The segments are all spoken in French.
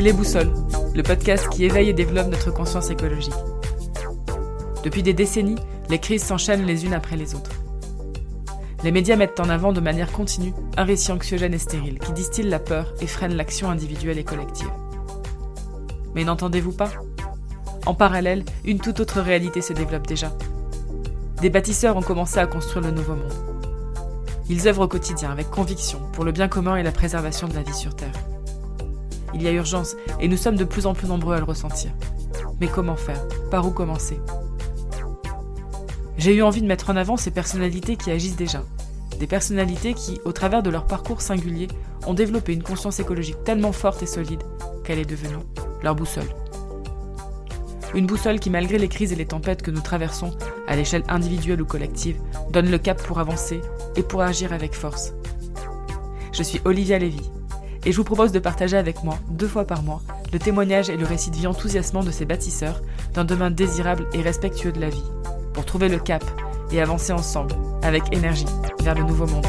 Les Boussoles, le podcast qui éveille et développe notre conscience écologique. Depuis des décennies, les crises s'enchaînent les unes après les autres. Les médias mettent en avant de manière continue un récit anxiogène et stérile qui distille la peur et freine l'action individuelle et collective. Mais n'entendez-vous pas? En parallèle, une toute autre réalité se développe déjà. Des bâtisseurs ont commencé à construire le nouveau monde. Ils œuvrent au quotidien avec conviction pour le bien commun et la préservation de la vie sur Terre. Il y a urgence et nous sommes de plus en plus nombreux à le ressentir. Mais comment faire? Par où commencer? J'ai eu envie de mettre en avant ces personnalités qui agissent déjà. Des personnalités qui, au travers de leur parcours singulier, ont développé une conscience écologique tellement forte et solide qu'elle est devenue leur boussole. Une boussole qui, malgré les crises et les tempêtes que nous traversons, à l'échelle individuelle ou collective, donne le cap pour avancer et pour agir avec force. Je suis Olivia Lévy et je vous propose de partager avec moi, deux fois par mois, le témoignage et le récit de vie enthousiasmant de ces bâtisseurs d'un demain désirable et respectueux de la vie, pour trouver le cap et avancer ensemble, avec énergie, vers le nouveau monde.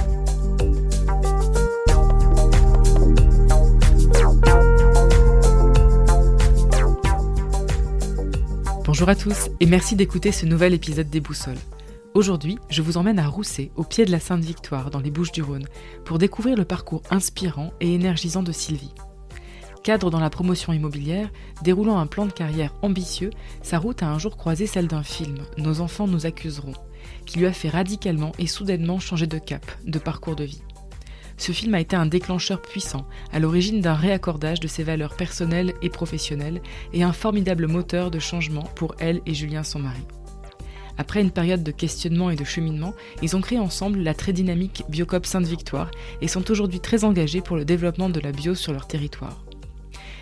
Bonjour à tous et merci d'écouter ce nouvel épisode des Boussoles. Aujourd'hui, je vous emmène à Rousset, au pied de la Sainte-Victoire, dans les Bouches-du-Rhône, pour découvrir le parcours inspirant et énergisant de Sylvie. Cadre dans la promotion immobilière, déroulant un plan de carrière ambitieux, sa route a un jour croisé celle d'un film, Nos enfants nous accuseront, qui lui a fait radicalement et soudainement changer de cap, de parcours de vie. Ce film a été un déclencheur puissant, à l'origine d'un réaccordage de ses valeurs personnelles et professionnelles, et un formidable moteur de changement pour elle et Julien son mari. Après une période de questionnement et de cheminement, ils ont créé ensemble la très dynamique Biocop Sainte-Victoire et sont aujourd'hui très engagés pour le développement de la bio sur leur territoire.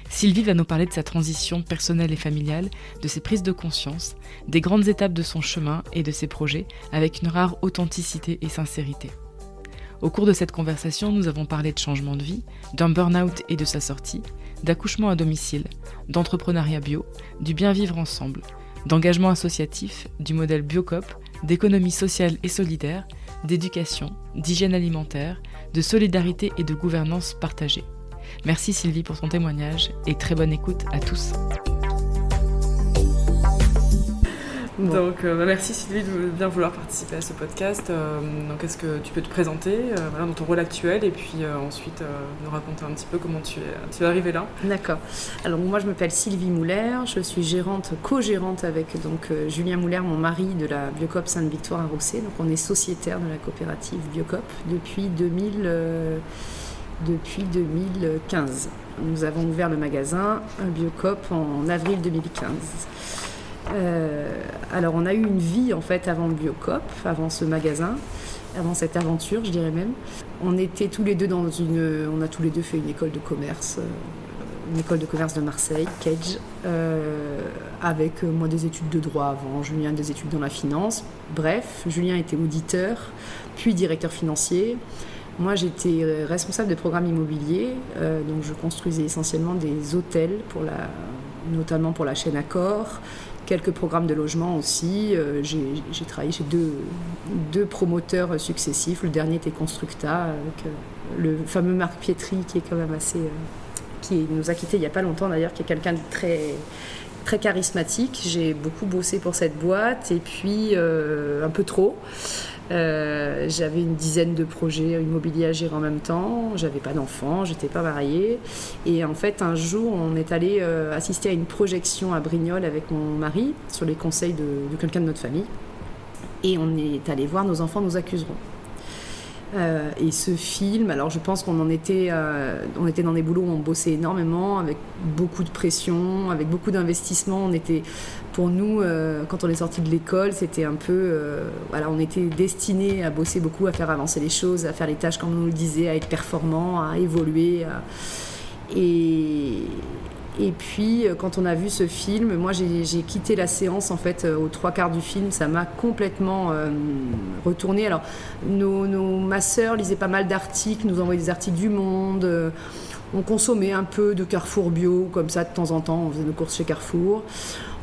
Sylvie va nous parler de sa transition personnelle et familiale, de ses prises de conscience, des grandes étapes de son chemin et de ses projets, avec une rare authenticité et sincérité. Au cours de cette conversation, nous avons parlé de changement de vie, d'un burn-out et de sa sortie, d'accouchement à domicile, d'entrepreneuriat bio, du bien vivre ensemble, d'engagement associatif, du modèle Biocop, d'économie sociale et solidaire, d'éducation, d'hygiène alimentaire, de solidarité et de gouvernance partagée. Merci Sylvie pour ton témoignage et très bonne écoute à tous. Donc, euh, bah, merci Sylvie de bien vouloir participer à ce podcast. Euh, donc, est-ce que tu peux te présenter euh, dans ton rôle actuel et puis ensuite nous raconter un petit peu comment tu es, tu es arrivée là? D'accord. Alors, moi, je m'appelle Sylvie Mouler. Je suis gérante, co-gérante avec donc, Julien Mouler, mon mari, de la Biocop Sainte-Victoire à Rousset. Donc, on est sociétaire de la coopérative Biocop depuis 2000 depuis 2015. Nous avons ouvert le magasin Biocop en avril 2015. Euh, alors on a eu une vie en fait avant le Biocop, avant ce magasin, avant cette aventure je dirais même. On était tous les deux dans une... On a tous les deux fait une école de commerce, euh, une école de commerce de Marseille, Cage, euh, avec moi des études de droit avant, Julien des études dans la finance. Bref, Julien était auditeur, puis directeur financier. Moi, j'étais responsable de programme immobilier, donc je construisais essentiellement des hôtels, pour la, notamment pour la chaîne Accor, quelques programmes de logement aussi. Euh, j'ai travaillé chez deux, deux, promoteurs successifs. Le dernier était Constructa, euh, le fameux Marc Pietri, qui est quand même assez. Euh, qui nous a quittés il n'y a pas longtemps d'ailleurs, qui est quelqu'un de très très charismatique. J'ai beaucoup bossé pour cette boîte et puis un peu trop. Euh, j'avais une dizaine de projets immobiliers à gérer en même temps. J'avais pas d'enfants, j'étais pas mariée. Et en fait, un jour, on est allé euh, assister à une projection à Brignoles avec mon mari sur les conseils de, de quelqu'un de notre famille. Et on est allé voir Nos enfants nous accuseront. Euh, et ce film, alors je pense qu'on en était, euh, on était dans des boulots où on bossait énormément, avec beaucoup de pression, avec beaucoup d'investissement. On était, pour nous, euh, quand on est sorti de l'école, c'était un peu, voilà, on était destiné à bosser beaucoup, à faire avancer les choses, à faire les tâches comme on nous le disait, à être performant, à évoluer. Et, et puis, euh, quand on a vu ce film, moi j'ai quitté la séance en fait euh, aux trois quarts du film. Ça m'a complètement euh, retourné. Alors, nos, ma sœur lisait pas mal d'articles, nous envoyait des articles du Monde. on consommait un peu de Carrefour bio, comme ça de temps en temps, on faisait nos courses chez Carrefour.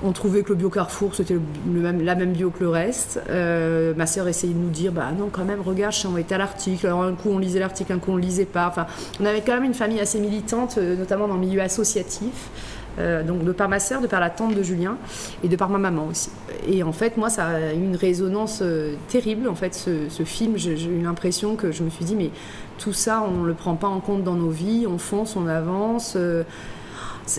On trouvait que le bio Carrefour, c'était la même bio que le reste. Euh, ma sœur essayait de nous dire, bah non, quand même, regarde, on était à l'article. Alors, un coup, on lisait l'article, un coup, on ne lisait pas. Enfin, on avait quand même une famille assez militante, euh, notamment dans le milieu associatif. Euh, donc de par ma sœur, de par la tante de Julien et de par ma maman aussi. Et en fait, moi, ça a eu une résonance terrible. En fait, ce, film, j'ai eu l'impression que je me suis dit, mais tout ça, on ne le prend pas en compte dans nos vies, on fonce, on avance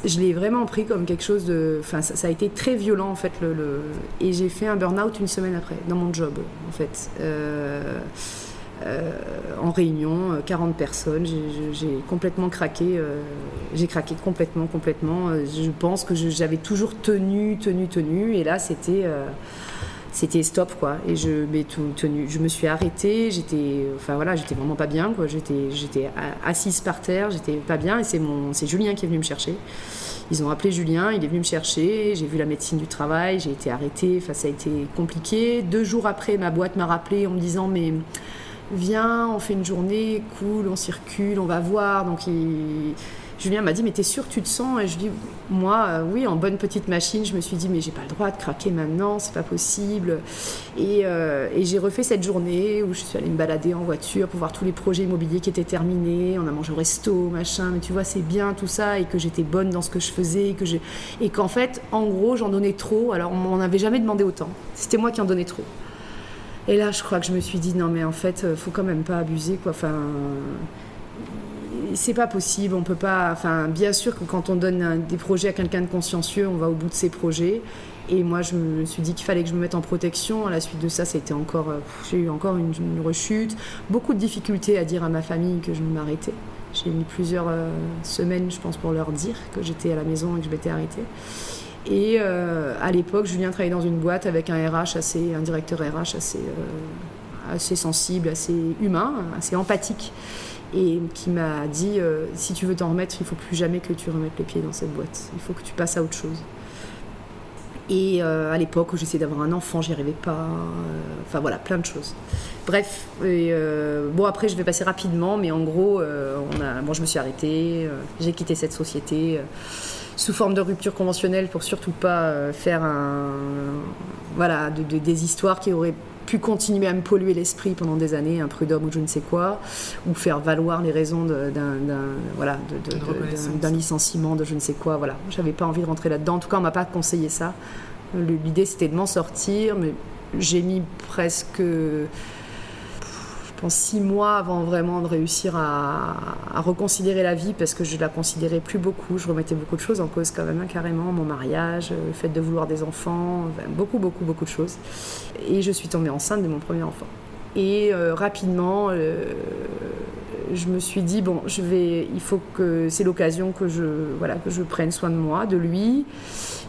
je l'ai vraiment pris comme quelque chose de. Enfin, ça, a été très violent en fait. Le, Et j'ai fait un burn-out une semaine après, dans mon job en fait. Euh, euh, en réunion, 40 personnes, j'ai complètement craqué. Euh, j'ai craqué complètement, complètement. Je pense que j'avais toujours tenu, tenu, tenu. Et là, c'était c'était stop quoi. Et je tenu je me suis arrêtée j'étais enfin voilà j'étais vraiment pas bien quoi. J'étais j'étais assise par terre j'étais pas bien. Et c'est mon c'est Julien qui est venu me chercher. Ils ont appelé Julien il est venu me chercher j'ai vu la médecine du travail j'ai été arrêtée. Enfin ça a été compliqué. Deux jours après ma boîte m'a rappelé en me disant mais viens on fait une journée cool on circule on va voir. Donc il Julien m'a dit mais t'es sûr tu te sens? Et je dis moi euh, oui en bonne petite machine. Je me suis dit mais j'ai pas le droit de craquer maintenant, c'est pas possible. Euh, et, j'ai refait cette journée où je suis allée me balader en voiture pour voir tous les projets immobiliers qui étaient terminés. On a mangé au resto, machin. Mais tu vois c'est bien tout ça et que j'étais bonne dans ce que je faisais et et qu'en fait en gros j'en donnais trop. Alors on m'en avait jamais demandé autant. C'était moi qui en donnais trop. Et là, je crois que je me suis dit non mais en fait, euh, faut quand même pas abuser quoi. Enfin, c'est pas possible, on peut pas. Enfin, bien sûr que quand on donne des projets à quelqu'un de consciencieux, on va au bout de ses projets. Et moi, je me suis dit qu'il fallait que je me mette en protection. À la suite de ça, été encore, euh, j'ai eu encore une, rechute, beaucoup de difficultés à dire à ma famille que je m'arrêtais. J'ai mis plusieurs euh, semaines, je pense, pour leur dire que j'étais à la maison et que je m'étais arrêtée. Et euh, à l'époque, Julien travaillait dans une boîte avec un RH assez, un directeur RH assez, assez sensible, assez humain, assez empathique et qui m'a dit euh, si tu veux t'en remettre, il faut plus jamais que tu remettes les pieds dans cette boîte. Il faut que tu passes à autre chose. Et euh, à l'époque où j'essayais d'avoir un enfant, j'y arrivais pas. Euh, enfin voilà, plein de choses. Bref, bon après je vais passer rapidement, mais en gros, on a, bon, je me suis arrêtée, j'ai quitté cette société sous forme de rupture conventionnelle pour surtout pas faire un, voilà, des histoires qui auraient pu continuer à me polluer l'esprit pendant des années, un prud'homme ou je ne sais quoi, ou faire valoir les raisons d'un voilà, d'un licenciement, de je ne sais quoi. Voilà, j'avais pas envie de rentrer là-dedans. En tout cas, on m'a pas conseillé ça. L'idée, c'était de m'en sortir, mais j'ai mis presque pense, six mois avant vraiment de réussir à, reconsidérer la vie parce que je la considérais plus beaucoup. Je remettais beaucoup de choses en cause quand même, hein, carrément. Mon mariage, le fait de vouloir des enfants, beaucoup, beaucoup, beaucoup de choses. Et je suis tombée enceinte de mon premier enfant. Et euh, rapidement, euh, je me suis dit bon, je vais, il faut que c'est l'occasion que je, voilà, que je prenne soin de moi, de lui.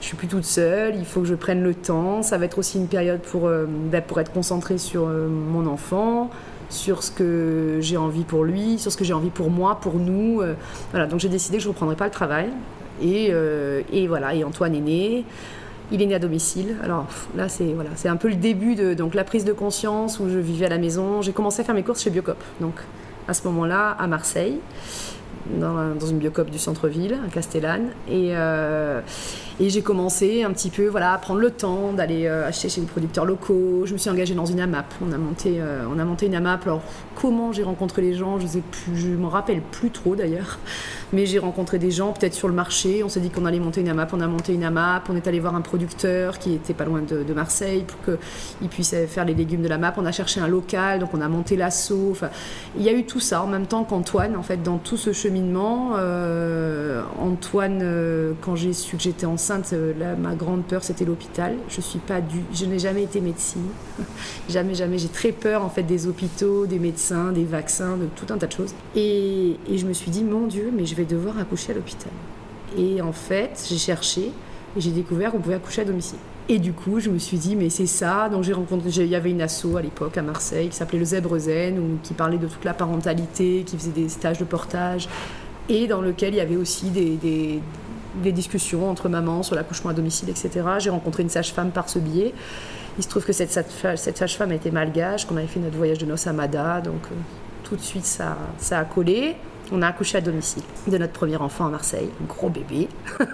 Je suis plus toute seule, il faut que je prenne le temps. Ça va être aussi une période pour, euh, pour être concentrée sur mon enfant, sur ce que j'ai envie pour lui, sur ce que j'ai envie pour moi, pour nous. Euh, voilà, donc j'ai décidé que je ne reprendrais pas le travail. Et, euh, et, voilà, et Antoine est né. Il est né à domicile. Alors là, c'est voilà, c'est un peu le début de donc la prise de conscience où je vivais à la maison. J'ai commencé à faire mes courses chez Biocop. Donc à ce moment-là, à Marseille dans, une biocop du centre-ville, à Castellane. Et, euh, et j'ai commencé un petit peu voilà, à prendre le temps d'aller euh, acheter chez des producteurs locaux. Je me suis engagée dans une AMAP. On a monté, euh, on a monté une AMAP. Alors, comment j'ai rencontré les gens, je ne me rappelle plus trop d'ailleurs. Mais j'ai rencontré des gens, peut-être sur le marché. On s'est dit qu'on allait monter une AMAP. On a monté une AMAP. On est allé voir un producteur qui était pas loin de, Marseille pour qu'il puisse faire les légumes de la MAP. On a cherché un local, donc on a monté l'assaut. Enfin, il y a eu tout ça en même temps qu'Antoine, en fait, dans tout ce cheminement. Euh, Antoine, euh, quand j'ai su que j'étais enceinte, euh, ma grande peur, c'était l'hôpital. Je suis pas du, je n'ai jamais été médecin. jamais, jamais. J'ai très peur, en fait, des hôpitaux, des médecins, des vaccins, de tout un tas de choses. Et, je me suis dit, mon Dieu, mais je vais devoir accoucher à l'hôpital. Et en fait, j'ai cherché et j'ai découvert qu'on pouvait accoucher à domicile. Et du coup, je me suis dit, mais c'est ça. Donc, j'ai rencontré, il y avait une asso à l'époque à Marseille qui s'appelait le Zèbre Zen, ou qui parlait de toute la parentalité, qui faisait des stages de portage, et dans lequel il y avait aussi des, des discussions entre mamans sur l'accouchement à domicile, etc. J'ai rencontré une sage-femme par ce biais. Il se trouve que cette, cette sage-femme était malgache, qu'on avait fait notre voyage de noces à Mada, donc euh, tout de suite ça, ça a collé. On a accouché à domicile de notre premier enfant à Marseille, un gros bébé.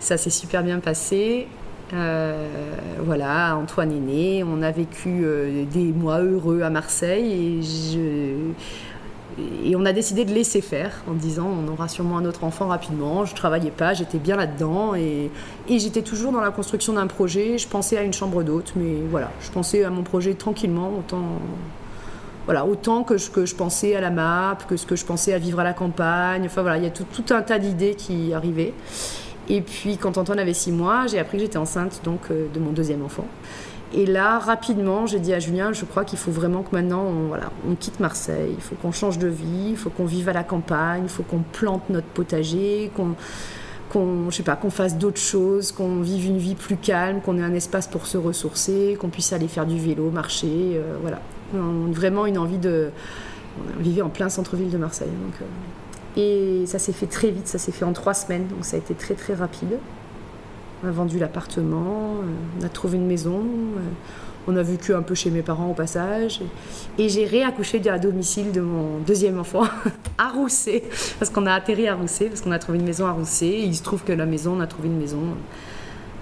Ça s'est super bien passé. voilà, Antoine est né, on a vécu des mois heureux à Marseille et je, et on a décidé de laisser faire en disant on aura sûrement un autre enfant rapidement. Je travaillais pas, j'étais bien là-dedans et, j'étais toujours dans la construction d'un projet. Je pensais à une chambre d'hôte, mais voilà, je pensais à mon projet tranquillement, autant, voilà, autant que je, pensais à la map, que ce que je pensais à vivre à la campagne. Enfin voilà, il y a tout, un tas d'idées qui arrivaient. Et puis quand Antoine avait six mois, j'ai appris que j'étais enceinte donc euh, de mon deuxième enfant. Et là, rapidement, j'ai dit à Julien, je crois qu'il faut vraiment que maintenant, on, voilà, on quitte Marseille, il faut qu'on change de vie, il faut qu'on vive à la campagne, il faut qu'on plante notre potager, qu'on qu'on sais pas qu'on fasse d'autres choses qu'on vive une vie plus calme qu'on ait un espace pour se ressourcer qu'on puisse aller faire du vélo marcher euh, voilà. Vraiment une envie de on vivait en plein centre-ville de Marseille euh, et ça s'est fait très vite ça s'est fait en trois semaines donc ça a été très très rapide on a vendu l'appartement, euh, on a trouvé une maison, euh, on a vécu un peu chez mes parents au passage. Et, j'ai réaccouché à domicile de mon deuxième enfant à Rousset, parce qu'on a atterri à Rousset, parce qu'on a trouvé une maison à Rousset. Et il se trouve que la maison, on a trouvé une maison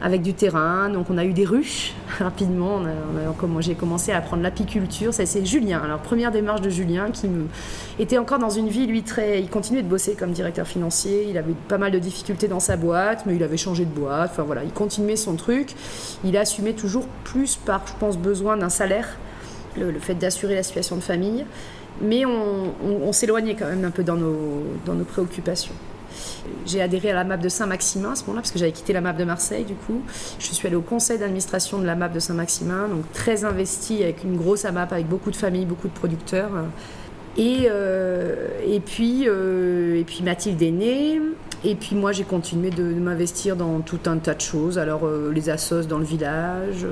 avec du terrain. Donc on a eu des ruches rapidement. J'ai commencé à apprendre l'apiculture. C'est Julien. Alors première démarche de Julien qui était encore dans une vie lui très. Il continuait de bosser comme directeur financier. Il avait pas mal de difficultés dans sa boîte, mais il avait changé de boîte. Enfin voilà, il continuait son truc. Il assumait toujours plus par, je pense, besoin d'un salaire, le, fait d'assurer la situation de famille. Mais on, s'éloignait quand même un peu dans nos préoccupations. J'ai adhéré à la MAP de Saint-Maximin à ce moment-là, parce que j'avais quitté la MAP de Marseille, du coup. Je suis allée au conseil d'administration de la MAP de Saint-Maximin, donc très investie avec une grosse AMAP, avec beaucoup de familles, beaucoup de producteurs. Et, euh, et, puis, euh, et puis Mathilde est née. Et puis moi, j'ai continué de, m'investir dans tout un tas de choses. Alors, euh, les assos dans le village.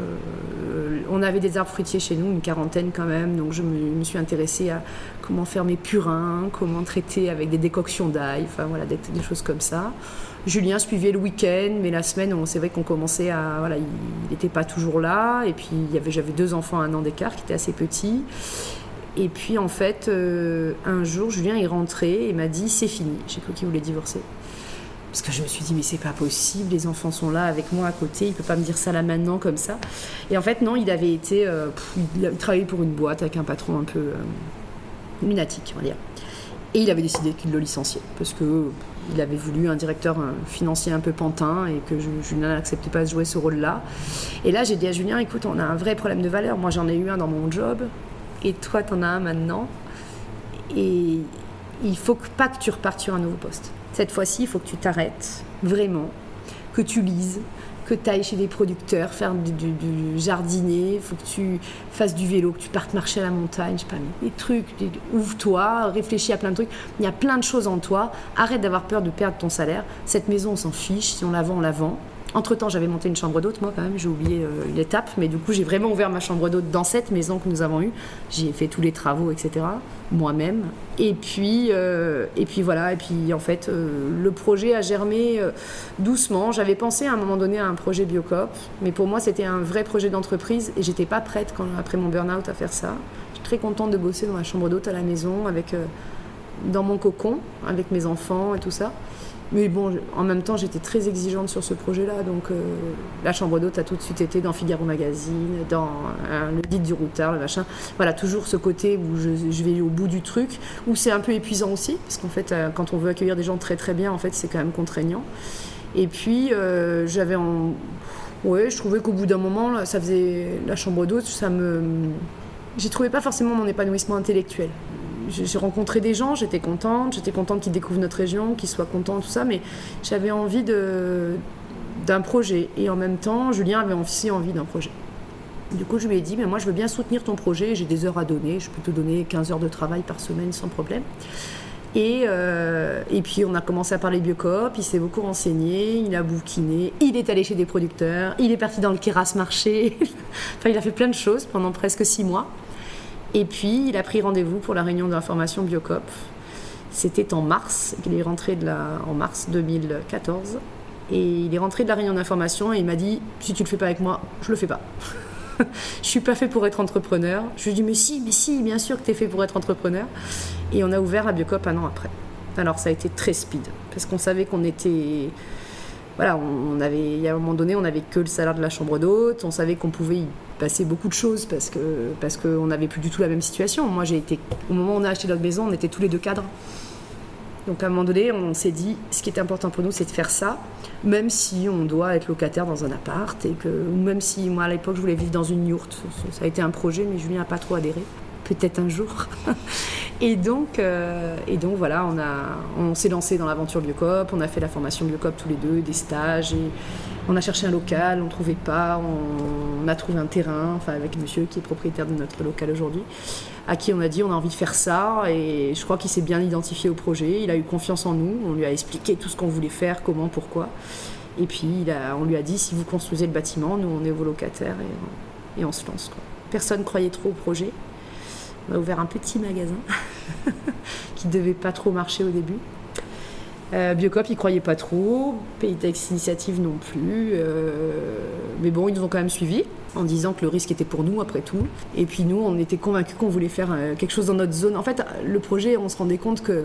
on avait des arbres fruitiers chez nous, une quarantaine quand même. Donc, je me, suis intéressée à comment faire mes purins, comment traiter avec des décoctions d'ail. Enfin, voilà, des, choses comme ça. Julien suivait le week-end, mais la semaine, c'est vrai qu'on commençait à. Voilà, il n'était pas toujours là. Et puis, j'avais deux enfants à un an d'écart qui étaient assez petits. Et puis en fait, euh, un jour, Julien est rentré et m'a dit c'est fini. J'ai cru qu'il voulait divorcer. Parce que je me suis dit mais c'est pas possible, les enfants sont là avec moi à côté, il peut pas me dire ça là maintenant comme ça. Et en fait non, il avait été, euh, il travaillait pour une boîte avec un patron un peu euh, lunatique, on va dire. Et il avait décidé qu'il le licenciait parce que il avait voulu un directeur financier un peu pantin et que Julien n'acceptait pas de jouer ce rôle-là. Et là, j'ai dit à Julien, écoute, on a un vrai problème de valeur. Moi, j'en ai eu un dans mon job et toi, tu en as un maintenant. Et il faut pas que tu repartes sur un nouveau poste. Cette fois-ci, il faut que tu t'arrêtes, vraiment, que tu lises, que tu ailles chez des producteurs, faire du, jardiner, il faut que tu fasses du vélo, que tu partes marcher à la montagne, je sais pas, des trucs, ouvre-toi, réfléchis à plein de trucs. Il y a plein de choses en toi. Arrête d'avoir peur de perdre ton salaire. Cette maison, on s'en fiche. Si on la vend, on la vend. Entre-temps, j'avais monté une chambre d'hôte, moi quand même, j'ai oublié euh, une mais du coup, j'ai vraiment ouvert ma chambre d'hôte dans cette maison que nous avons eue. J'ai fait tous les travaux, etc., moi-même. Et puis, euh, et puis voilà, et puis en fait, euh, le projet a germé doucement. J'avais pensé à un moment donné à un projet Biocop, mais pour moi, c'était un vrai projet d'entreprise et j'étais pas prête, quand, après mon burn-out, à faire ça. Je suis très contente de bosser dans ma chambre d'hôte à la maison, avec, dans mon cocon, avec mes enfants et tout ça. Mais bon, en même temps, j'étais très exigeante sur ce projet-là. Donc, euh, la chambre d'hôte a tout de suite été dans Figaro Magazine, dans euh, le guide du routard, le machin. Voilà, toujours ce côté où je, vais au bout du truc, où c'est un peu épuisant aussi, parce qu'en fait, euh, quand on veut accueillir des gens très très bien, en fait, c'est quand même contraignant. Et puis, j'avais en. Ouais, je trouvais qu'au bout d'un moment, ça faisait. La chambre d'hôte, ça me. J'ai trouvé pas forcément mon épanouissement intellectuel j'ai rencontré des gens, j'étais contente, j'étais contente qu'ils découvrent notre région, qu'ils soient contents, tout ça, mais j'avais envie d'un projet. Et en même temps, Julien avait aussi envie d'un projet. Du coup, je lui ai dit, mais moi, je veux bien soutenir ton projet, j'ai des heures à donner, je peux te donner 15 heures de travail par semaine sans problème. Et, euh, et puis, on a commencé à parler Biocop, il s'est beaucoup renseigné, il a bouquiné, il est allé chez des producteurs, il est parti dans le Keras marché, enfin, il a fait plein de choses pendant presque six mois. Et puis, il a pris rendez-vous pour la réunion de l'information Biocop. C'était en mars, il est rentré en mars 2014. Et il est rentré de la réunion d'information et il m'a dit Si tu le fais pas avec moi, je le fais pas. je suis pas fait pour être entrepreneur. Je lui ai dit Mais si, mais si, bien sûr que tu es fait pour être entrepreneur. Et on a ouvert la Biocop un an après. Alors ça a été très speed, parce qu'on savait qu'on était voilà, on, avait, il y a un moment donné, on n'avait que le salaire de la chambre d'hôte, on savait qu'on pouvait y passer beaucoup de choses parce que parce qu'on n'avait plus du tout la même situation. Moi, j'ai été, au moment où on a acheté notre maison, on était tous les deux cadres. Donc à un moment donné, on s'est dit, ce qui est important pour nous, c'est de faire ça, même si on doit être locataire dans un appart, et que, ou même si moi à l'époque je voulais vivre dans une yourte. Ça a été un projet, mais Julien n'a pas trop adhéré. Peut-être un jour. et, donc, euh, et donc voilà, on, on s'est lancé dans l'aventure Biocop, on a fait la formation Biocop tous les deux, des stages, et on a cherché un local, on trouvait pas, on, a trouvé un terrain, enfin avec monsieur qui est propriétaire de notre local aujourd'hui à qui on a dit on a envie de faire ça et je crois qu'il s'est bien identifié au projet, il a eu confiance en nous, on lui a expliqué tout ce qu'on voulait faire, comment, pourquoi. Et puis on lui a dit si vous construisez le bâtiment, nous on est vos locataires et, on se lance. Quoi. Personne croyait trop au projet. On a ouvert un petit magasin qui devait pas trop marcher au début. Euh, Biocop, ils croyaient pas trop. Paytex Initiative non plus. Euh, mais bon, ils nous ont quand même suivis en disant que le risque était pour nous après tout. Et puis nous, on était convaincus qu'on voulait faire euh, quelque chose dans notre zone. En fait, le projet, on se rendait compte que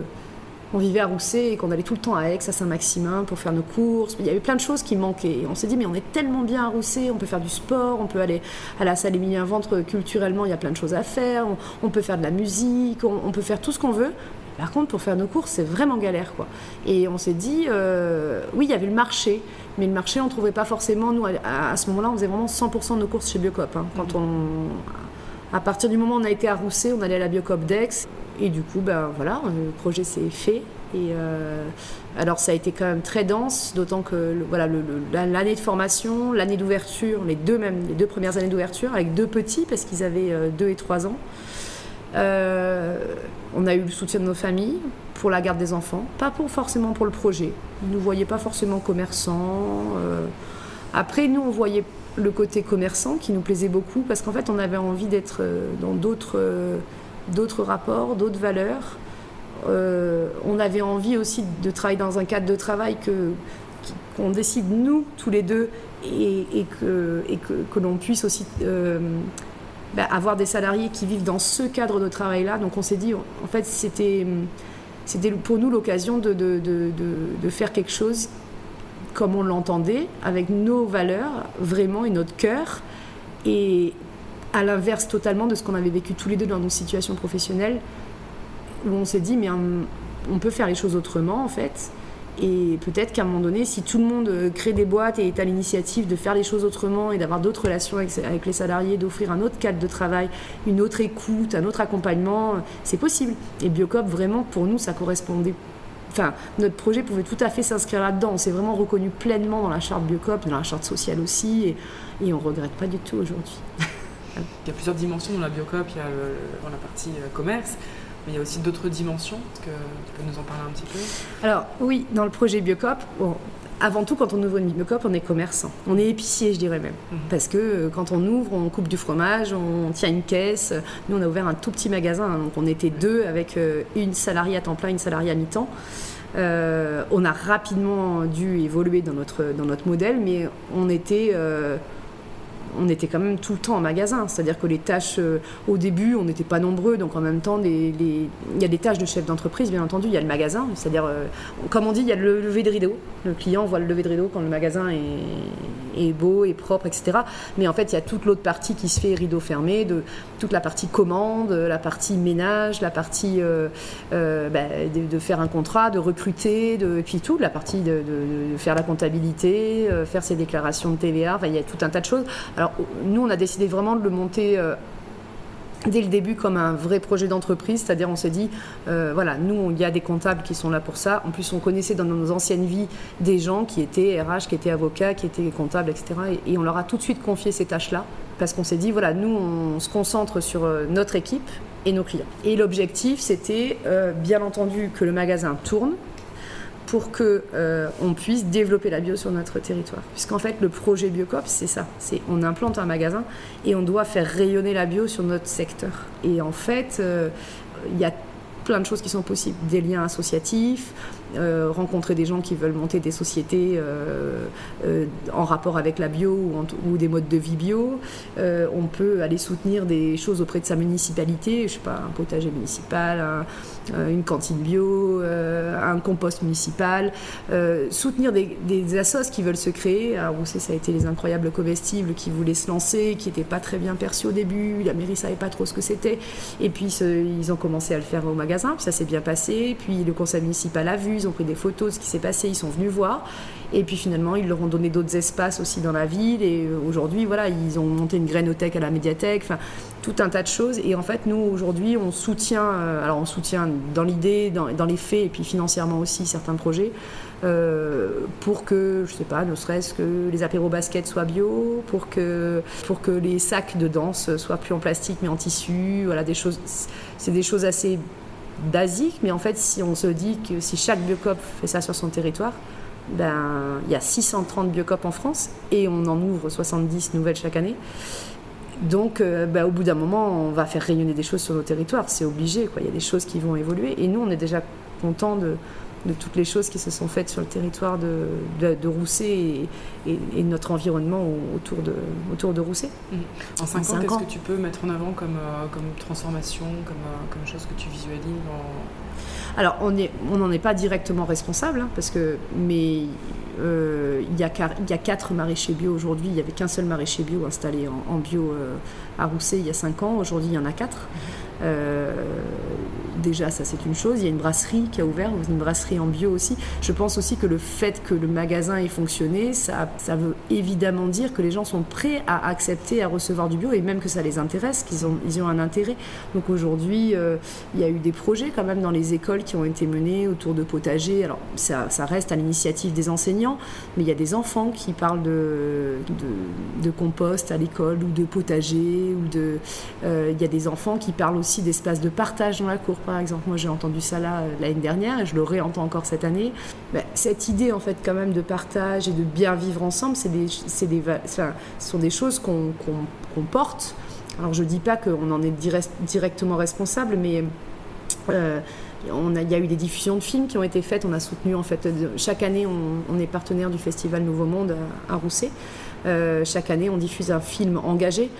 on vivait à Rousset et qu'on allait tout le temps à Aix, à Saint-Maximin pour faire nos courses. Il y avait plein de choses qui manquaient. on s'est dit, mais on est tellement bien à Rousset, on peut faire du sport, on peut aller à la salle Émilien Ventre culturellement, il y a plein de choses à faire, on, peut faire de la musique, on peut faire tout ce qu'on veut. Par contre, pour faire nos courses, c'est vraiment galère. quoi. Et on s'est dit, euh, oui, il y avait le marché, mais le marché, on ne trouvait pas forcément. Nous, à, ce moment-là, on faisait vraiment 100% de nos courses chez Biocop. Hein. quand on, à partir du moment où on a été à Rousset, on allait à la Biocop d'Aix. Et du coup, ben, voilà, le projet s'est fait. Et euh, alors, ça a été quand même très dense, d'autant que voilà, l'année de formation, l'année d'ouverture, les deux, même, les deux premières années d'ouverture, avec deux petits, parce qu'ils avaient euh, deux et trois ans. Euh, on a eu le soutien de nos familles pour la garde des enfants, pas pour, forcément pour le projet. Ils nous voyaient pas forcément commerçants. Euh. Après, nous, on voyait le côté commerçant qui nous plaisait beaucoup parce qu'en fait, on avait envie d'être euh, dans d'autres, d'autres rapports, d'autres valeurs. on avait envie aussi de travailler dans un cadre de travail que, qu'on décide nous, tous les deux, et, que, et que, que l'on puisse aussi bah, avoir des salariés qui vivent dans ce cadre de travail-là. Donc on s'est dit, en fait, c'était, c'était pour nous l'occasion de, de, de, de, faire quelque chose comme on l'entendait, avec nos valeurs, vraiment, et notre cœur. Et à l'inverse totalement de ce qu'on avait vécu tous les deux dans nos situations professionnelles, où on s'est dit, mais on peut faire les choses autrement, en fait. Et peut-être qu'à un moment donné, si tout le monde euh, crée des boîtes et est à l'initiative de faire les choses autrement et d'avoir d'autres relations avec, les salariés, d'offrir un autre cadre de travail, une autre écoute, un autre accompagnement, euh, c'est possible. Et Biocop, vraiment, pour nous, ça correspondait. Enfin, notre projet pouvait tout à fait s'inscrire là-dedans. On s'est vraiment reconnu pleinement dans la charte Biocop, dans la charte sociale aussi, et, et on ne regrette pas du tout aujourd'hui. il y a plusieurs dimensions dans la Biocop. Il y a dans la partie euh, commerce, mais il y a aussi d'autres dimensions. Est-ce que tu peux nous en parler un petit peu? Alors oui, dans le projet Biocop, avant tout, quand on ouvre une Biocop, on est commerçant. On est épicier, je dirais même. Mhm. Parce que euh, quand on ouvre, on coupe du fromage, on tient une caisse. Nous, on a ouvert un tout petit magasin, hein, donc on était deux avec euh, une salariée à temps plein, une salariée à mi-temps. Euh, on a rapidement dû évoluer dans notre, dans notre modèle, mais on était on était quand même tout le temps en magasin. C'est-à-dire que les tâches, euh, au début, on n'était pas nombreux, donc en même temps, il y a des tâches de chef d'entreprise, bien entendu, il y a le magasin, c'est-à-dire, euh, comme on dit, il y a le lever de rideau. Le client voit le lever de rideau quand le magasin est, beau, et propre, etc. Mais en fait, il y a toute l'autre partie qui se fait rideau fermé, de toute la partie commande, la partie ménage, la partie euh, bah, de, faire un contrat, de recruter, et puis tout, la partie de, faire la comptabilité, faire ses déclarations de TVA, il y a tout un tas de choses. Alors nous, on a décidé vraiment de le monter euh, dès le début comme un vrai projet d'entreprise, c'est-à-dire on s'est dit, euh, voilà, nous, il y a des comptables qui sont là pour ça. En plus, on connaissait dans nos anciennes vies des gens qui étaient RH, qui étaient avocats, qui étaient comptables, etc. Et, on leur a tout de suite confié ces tâches-là, parce qu'on s'est dit, voilà, nous, on se concentre sur euh, notre équipe et nos clients. Et l'objectif, c'était, bien entendu, que le magasin tourne, pour que euh, on puisse développer la bio sur notre territoire. Puisqu'en fait, le projet Biocop, c'est ça. C'est on implante un magasin et on doit faire rayonner la bio sur notre secteur. Et en fait, euh, il y a plein de choses qui sont possibles, des liens associatifs, euh, rencontrer des gens qui veulent monter des sociétés en rapport avec la bio ou, des modes de vie bio. on peut aller soutenir des choses auprès de sa municipalité, je sais pas, un potager municipal, une cantine bio, un compost municipal, soutenir des, des assos qui veulent se créer. Vous savez, ça a été les incroyables comestibles qui voulaient se lancer, qui n'étaient pas très bien perçus au début, la mairie savait pas trop ce que c'était, et puis ils ont commencé à le faire au magasin, puis ça s'est bien passé, puis le conseil municipal a vu, ils ont pris des photos de ce qui s'est passé, ils sont venus voir. Et puis finalement, ils leur ont donné d'autres espaces aussi dans la ville. Et euh, aujourd'hui, voilà, ils ont monté une grainothèque à la médiathèque, enfin, tout un tas de choses. Et en fait, nous, aujourd'hui, on soutient, euh, alors on soutient dans l'idée, dans, les faits, et puis financièrement aussi certains projets. Euh, pour que, je sais pas, ne serait-ce que les apéros basket soient bio, pour que, pour que les sacs de danse soient plus en plastique mais en tissu, voilà, des choses, c'est des choses assez basique, mais en fait, si on se dit que si chaque biocop fait ça sur son territoire, ben, il y a 630 biocop en France et on en ouvre 70 nouvelles chaque année. Donc, euh, ben, au bout d'un moment, on va faire rayonner des choses sur nos territoires. C'est obligé, quoi. Il y a des choses qui vont évoluer. Et nous, on est déjà content de, de toutes les choses qui se sont faites sur le territoire de, de, Rousset et, et, notre environnement autour de, autour de Rousset. Mmh. En 5 ans, qu'est-ce que tu peux mettre en avant comme, euh, comme transformation, comme, euh, comme chose que tu visualises Alors, on n'en on est pas directement responsable, hein, parce que, mais euh, il, y a, il y a quatre maraîchers bio aujourd'hui. Il n'y avait qu'un seul maraîcher bio installé en, bio à Rousset il y a 5 ans. Aujourd'hui, il y en a quatre. Mmh déjà, ça c'est une chose. Il y a une brasserie qui a ouvert, une brasserie en bio aussi. Je pense aussi que le fait que le magasin ait fonctionné, ça, veut évidemment dire que les gens sont prêts à accepter, à recevoir du bio et même que ça les intéresse, qu'ils ont, ils ont un intérêt. Donc aujourd'hui, euh, il y a eu des projets quand même dans les écoles qui ont été menés autour de potagers. Alors ça, reste à l'initiative des enseignants, mais il y a des enfants qui parlent de, de, compost à l'école ou de potager. Ou de, euh, il y a des enfants qui parlent aussi d'espaces de partage dans la cour par exemple. Moi, j'ai entendu ça là euh, l'année dernière et je le réentends encore cette année. Ben, cette idée, en fait, quand même, de partage et de bien vivre ensemble, c'est des, des, ce sont des choses qu'on porte. Alors, je dis pas qu'on en est directement responsable, mais euh, on a, il y a eu des diffusions de films qui ont été faites. On a soutenu, en fait, chaque année, on, est partenaire du festival Nouveau Monde à, Rousset. Euh, chaque année, on diffuse un film engagé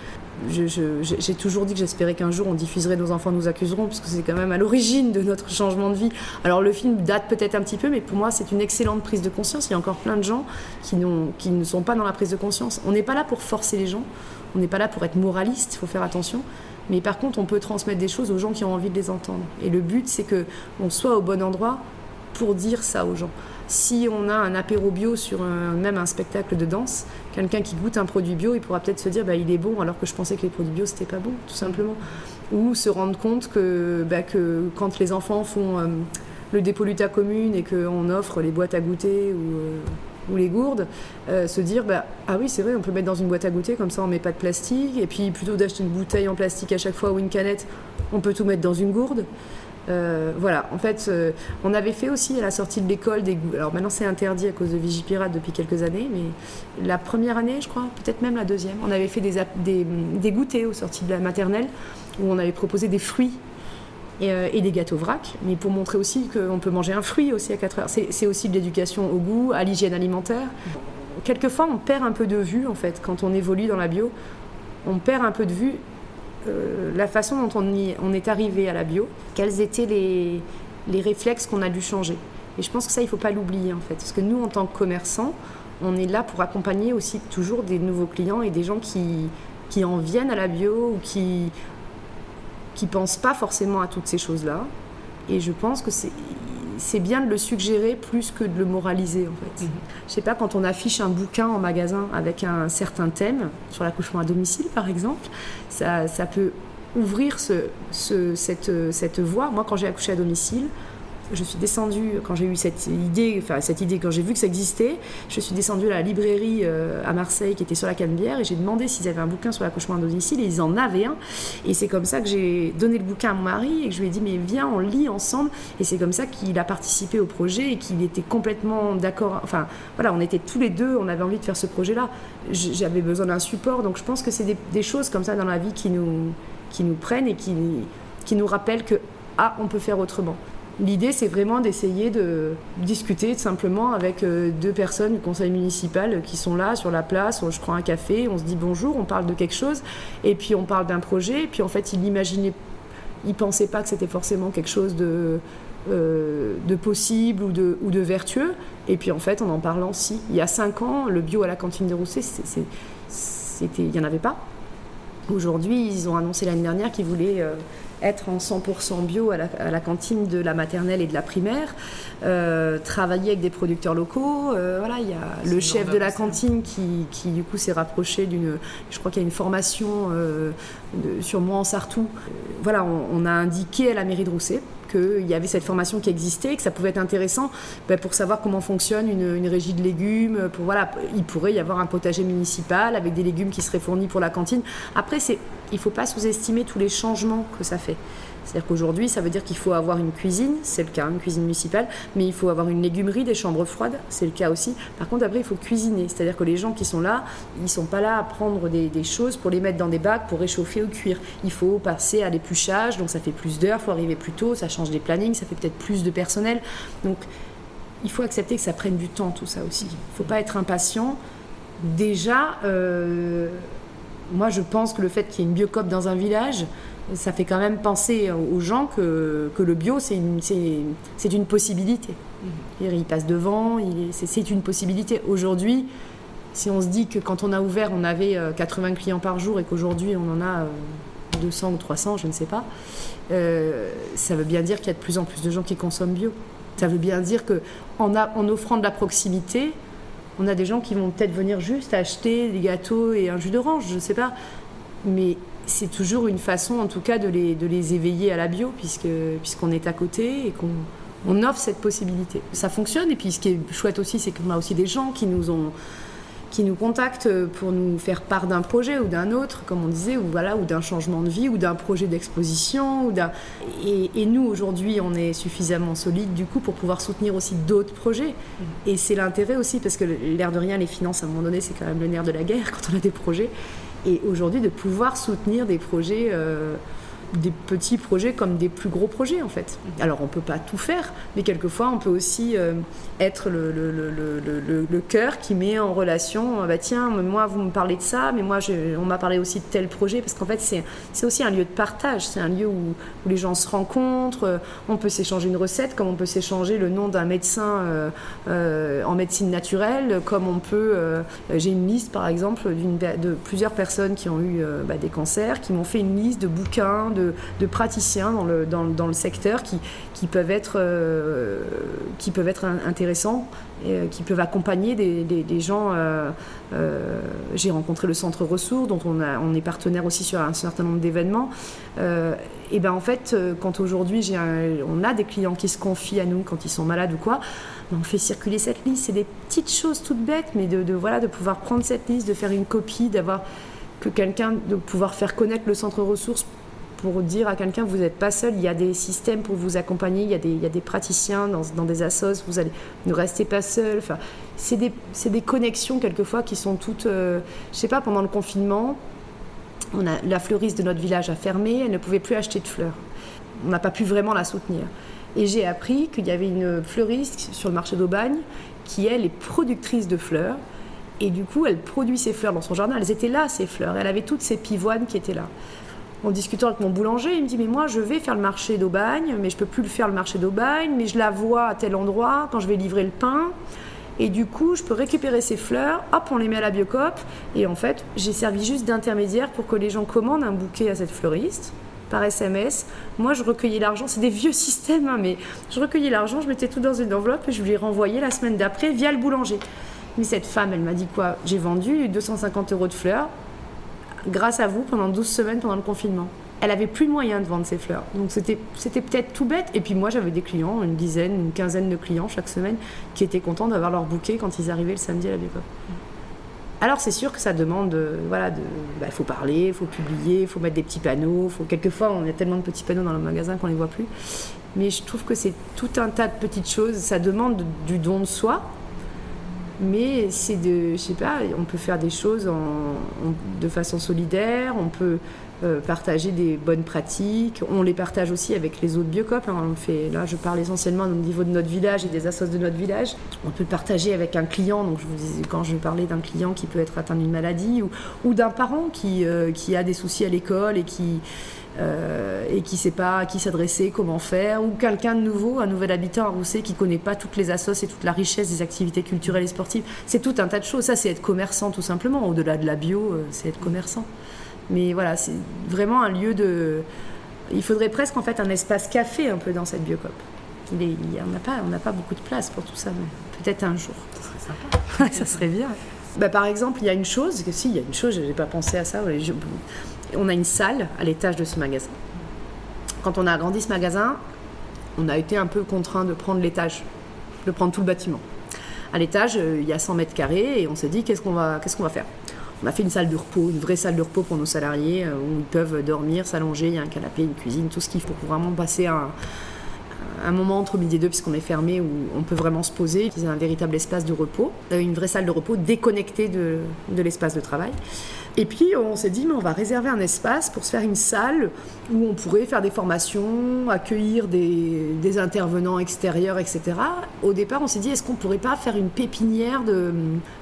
j'ai toujours dit que j'espérais qu'un jour on diffuserait Nos enfants nous accuseront, parce que c'est quand même à l'origine de notre changement de vie. Alors le film date peut-être un petit peu, mais pour moi c'est une excellente prise de conscience. Il y a encore plein de gens qui, ne sont pas dans la prise de conscience. On n'est pas là pour forcer les gens, on n'est pas là pour être moraliste, il faut faire attention. Mais par contre, on peut transmettre des choses aux gens qui ont envie de les entendre. Et le but, c'est qu'on soit au bon endroit pour dire ça aux gens. Si on a un apéro bio sur même un spectacle de danse, quelqu'un qui goûte un produit bio, il pourra peut-être se dire bah, il est bon alors que je pensais que les produits bio c'était pas bon, tout simplement. Ou se rendre compte que, bah, que quand les enfants font euh, le dépolluta commune et qu'on offre les boîtes à goûter ou, euh, ou les gourdes, euh, se dire bah, ah oui c'est vrai on peut mettre dans une boîte à goûter comme ça on met pas de plastique et puis plutôt d'acheter une bouteille en plastique à chaque fois ou une canette on peut tout mettre dans une gourde euh, voilà, en fait, on avait fait aussi à la sortie de l'école des goûts. Alors maintenant, c'est interdit à cause de Vigipirate depuis quelques années, mais la première année, je crois, peut-être même la deuxième, on avait fait des, des, goûters aux sorties de la maternelle où on avait proposé des fruits et, euh, des gâteaux vrac, mais pour montrer aussi qu'on peut manger un fruit aussi à 4 heures. C'est aussi de l'éducation au goût, à l'hygiène alimentaire. Quelquefois, on perd un peu de vue, en fait, quand on évolue dans la bio. On perd un peu de vue euh, la façon dont on, est arrivé à la bio, quels étaient les, les réflexes qu'on a dû changer. Et je pense que ça, il ne faut pas l'oublier en fait. Parce que nous, en tant que commerçants, on est là pour accompagner aussi toujours des nouveaux clients et des gens qui, qui en viennent à la bio ou qui qui pensent pas forcément à toutes ces choses-là. Et je pense que c'est c'est bien de le suggérer plus que de le moraliser en fait. Mhm. Je sais pas, quand on affiche un bouquin en magasin avec un certain thème, sur l'accouchement à domicile par exemple, ça, ça peut ouvrir ce, ce, cette, cette voie. Moi, quand j'ai accouché à domicile, je suis descendue, quand j'ai eu cette idée, enfin cette idée, quand j'ai vu que ça existait, je suis descendue à la librairie euh, à Marseille qui était sur la Canebière et j'ai demandé s'ils avaient un bouquin sur l'accouchement à domicile et ils en avaient un. Et c'est comme ça que j'ai donné le bouquin à mon mari et que je lui ai dit mais viens, on lit ensemble. Et c'est comme ça qu'il a participé au projet et qu'il était complètement d'accord. Enfin voilà, on était tous les deux, on avait envie de faire ce projet-là. J'avais besoin d'un support, donc je pense que c'est des, des, choses comme ça dans la vie qui nous, qui nous prennent et qui, qui nous rappellent que ah, on peut faire autrement. L'idée, c'est vraiment d'essayer de discuter simplement avec euh, deux personnes du conseil municipal qui sont là sur la place. Je prends un café, on se dit bonjour, on parle de quelque chose, et puis on parle d'un projet. Et puis en fait, il imaginait, il pensait pas que c'était forcément quelque chose de, euh, possible ou de, vertueux. Et puis en fait, en en parlant, si. Il y a cinq ans, le bio à la cantine de Rousset, c'était, il n'y en avait pas. Aujourd'hui, ils ont annoncé l'année dernière qu'ils voulaient euh, être en 100% bio à la, cantine de la maternelle et de la primaire, euh, travailler avec des producteurs locaux. Euh, voilà, il y a le chef de la cantine qui, qui du coup s'est rapproché d'une, je crois qu'il y a une formation sur moi en Sartou. voilà, on, a indiqué à la mairie de Rousset qu'il y avait cette formation qui existait, que ça pouvait être intéressant ben, pour savoir comment fonctionne une, régie de légumes. Pour, voilà, il pourrait y avoir un potager municipal avec des légumes qui seraient fournis pour la cantine. Après, il ne faut pas sous-estimer tous les changements que ça fait. C'est-à-dire qu'aujourd'hui, ça veut dire qu'il faut avoir une cuisine, c'est le cas, une cuisine municipale, mais il faut avoir une légumerie, des chambres froides, c'est le cas aussi. Par contre, après, il faut cuisiner. C'est-à-dire que les gens qui sont là, ils ne sont pas là à prendre des, choses pour les mettre dans des bacs pour réchauffer ou cuire. Il faut passer à l'épluchage, donc ça fait plus d'heures, il faut arriver plus tôt, ça change des plannings, ça fait peut-être plus de personnel. Donc, il faut accepter que ça prenne du temps, tout ça aussi. Il ne faut pas être impatient. Déjà, euh, moi, je pense que le fait qu'il y ait une biocop dans un village, ça fait quand même penser aux gens que, que le bio, c'est une, c'est, une possibilité. Mhm. Il passe devant, c'est, une possibilité. Aujourd'hui, si on se dit que quand on a ouvert, on avait 80 euh, clients par jour et qu'aujourd'hui, on en a 200 euh, ou 300, je ne sais pas, euh, ça veut bien dire qu'il y a de plus en plus de gens qui consomment bio. Ça veut bien dire qu'en en offrant de la proximité, on a des gens qui vont peut-être venir juste acheter des gâteaux et un jus d'orange, je ne sais pas. Mais c'est toujours une façon, en tout cas, de les, de les éveiller à la bio, puisque, puisqu'on est à côté et qu'on on offre cette possibilité. Ça fonctionne, et puis ce qui est chouette aussi, c'est qu'on a aussi des gens qui nous ont qui nous contactent pour nous faire part d'un projet ou d'un autre, comme on disait, ou voilà, ou d'un changement de vie, ou d'un projet d'exposition, ou d'un. Et, et, nous aujourd'hui, on est suffisamment solide du coup pour pouvoir soutenir aussi d'autres projets. Mmh. Et c'est l'intérêt aussi parce que l'air de rien, les finances à un moment donné, c'est quand même le nerf de la guerre quand on a des projets et aujourd'hui de pouvoir soutenir des projets euh, des petits projets comme des plus gros projets en fait. Mhm. Alors on peut pas tout faire, mais quelquefois on peut aussi euh, être le, le, le, le, cœur qui met en relation, euh, bah tiens, moi vous me parlez de ça, mais moi je, on m'a parlé aussi de tel projet, parce qu'en fait c'est aussi un lieu de partage, c'est un lieu où, où, les gens se rencontrent, euh, on peut s'échanger une recette, comme on peut s'échanger le nom d'un médecin euh, en médecine naturelle, comme on peut, j'ai une liste par exemple de plusieurs personnes qui ont eu bah, des cancers, qui m'ont fait une liste de bouquins, de de, praticiens dans le, secteur qui, peuvent être, euh, intéressants et euh, qui peuvent accompagner des, gens. Euh, j'ai rencontré le centre ressources, dont on est partenaire aussi sur un certain nombre d'événements. et ben en fait, quand aujourd'hui on a des clients qui se confient à nous quand ils sont malades ou quoi, ben, on fait circuler cette liste. C'est des petites choses toutes bêtes, mais de, de, voilà, de pouvoir prendre cette liste, de faire une copie, d'avoir que quelqu'un, de pouvoir faire connaître le centre ressources pour dire à quelqu'un vous n'êtes pas seul, il y a des systèmes pour vous accompagner, il y a des, il y a des praticiens dans, dans, des assos, vous allez ne restez pas seul. Enfin, c'est des, des, connexions quelquefois qui sont toutes, euh, je sais pas, pendant le confinement, on a, la fleuriste de notre village a fermé, elle ne pouvait plus acheter de fleurs. On n'a pas pu vraiment la soutenir. Et j'ai appris qu'il y avait une fleuriste sur le marché d'Aubagne qui, elle, est productrice de fleurs. Et du coup, elle produit ses fleurs dans son jardin. Elles étaient là, ces fleurs. Elle avait toutes ces pivoines qui étaient là en discutant avec mon boulanger, il me dit mais moi je vais faire le marché d'Aubagne, mais je peux plus le faire le marché d'Aubagne, mais je la vois à tel endroit quand je vais livrer le pain. Et du coup, je peux récupérer ces fleurs, hop, on les met à la biocop. Et en fait, j'ai servi juste d'intermédiaire pour que les gens commandent un bouquet à cette fleuriste par SMS. Moi, je recueillais l'argent. C'est des vieux systèmes, hein, mais je recueillais l'argent, je mettais tout dans une enveloppe et je lui ai renvoyé la semaine d'après via le boulanger. Mais cette femme, elle m'a dit quoi? J'ai vendu 250 euros de fleurs grâce à vous pendant 12 semaines pendant le confinement. Elle avait plus de moyens de vendre ses fleurs. Donc c'était, peut-être tout bête. Et puis moi, j'avais des clients, une dizaine, une quinzaine de clients chaque semaine, qui étaient contents d'avoir leur bouquet quand ils arrivaient le samedi à la Biocop. Alors c'est sûr que ça demande, euh, voilà, il bah, faut parler, il faut publier, il faut mettre des petits panneaux. Faut, quelquefois, on a tellement de petits panneaux dans le magasin qu'on les voit plus. Mais je trouve que c'est tout un tas de petites choses. Ça demande du don de soi, mais c'est de, je sais pas, on peut faire des choses de façon solidaire, on peut partager des bonnes pratiques. On les partage aussi avec les autres biocopes. Hein. Là, je parle essentiellement au niveau de notre village et des assos de notre village. On peut partager avec un client. Donc, quand je parlais d'un client qui peut être atteint d'une maladie ou, d'un parent qui, qui a des soucis à l'école et qui euh, et qui ne sait pas à qui s'adresser, comment faire, ou quelqu'un de nouveau, un nouvel habitant à Rousset qui ne connaît pas toutes les assos et toute la richesse des activités culturelles et sportives. C'est tout un tas de choses. Ça, c'est être commerçant tout simplement. Au-delà de la bio, euh, c'est être commerçant. Mais voilà, c'est vraiment un lieu de. Il faudrait presque en fait un espace café un peu dans cette biocop. Il on n'a pas, on pas beaucoup de place pour tout ça, mais peut-être un jour. Ça serait sympa. ça serait bien. Bah, par exemple, il y a une chose, que si, il y a une chose, je n'ai pas pensé à ça on a une salle à l'étage de ce magasin. Quand on a agrandi ce magasin, on a été un peu contraint de prendre l'étage, de prendre tout le bâtiment. À l'étage, euh, il y a 100 mètres carrés et on s'est dit qu'est-ce qu'on va, faire? On a fait une salle de repos, une vraie salle de repos pour nos salariés euh, où ils peuvent dormir, s'allonger, il y a un canapé, une cuisine, tout ce qu'il faut pour vraiment passer un, moment entre midi et deux, puisqu'on est fermé, où on peut vraiment se poser. C'est un véritable espace de repos, euh, une vraie salle de repos déconnectée de l'espace de travail. Et puis on s'est dit, mais on va réserver un espace pour se faire une salle où on pourrait faire des formations, accueillir des, intervenants extérieurs, etc. Au départ, on s'est dit, est-ce qu'on ne pourrait pas faire une pépinière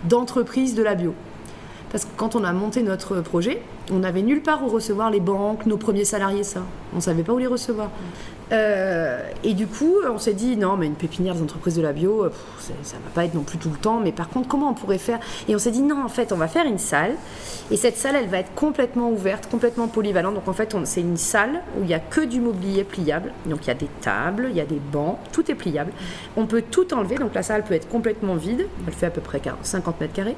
d'entreprise de, de la bio? Parce que quand on a monté notre projet, on n'avait nulle part où recevoir les banques, nos premiers salariés, ça. On ne savait pas où les recevoir. Euh, et du coup, on s'est dit, non, mais une pépinière des entreprises de la bio, ça ça va pas être non plus tout le temps, mais par contre, comment on pourrait faire? Et on s'est dit, non, en fait, on va faire une salle, et cette salle, elle va être complètement ouverte, complètement polyvalente. Donc en fait, c'est une salle où il n'y a que du mobilier pliable. Donc il y a des tables, il y a des bancs, tout est pliable. On peut tout enlever, donc la salle peut être complètement vide, elle fait à peu près 50 mètres carrés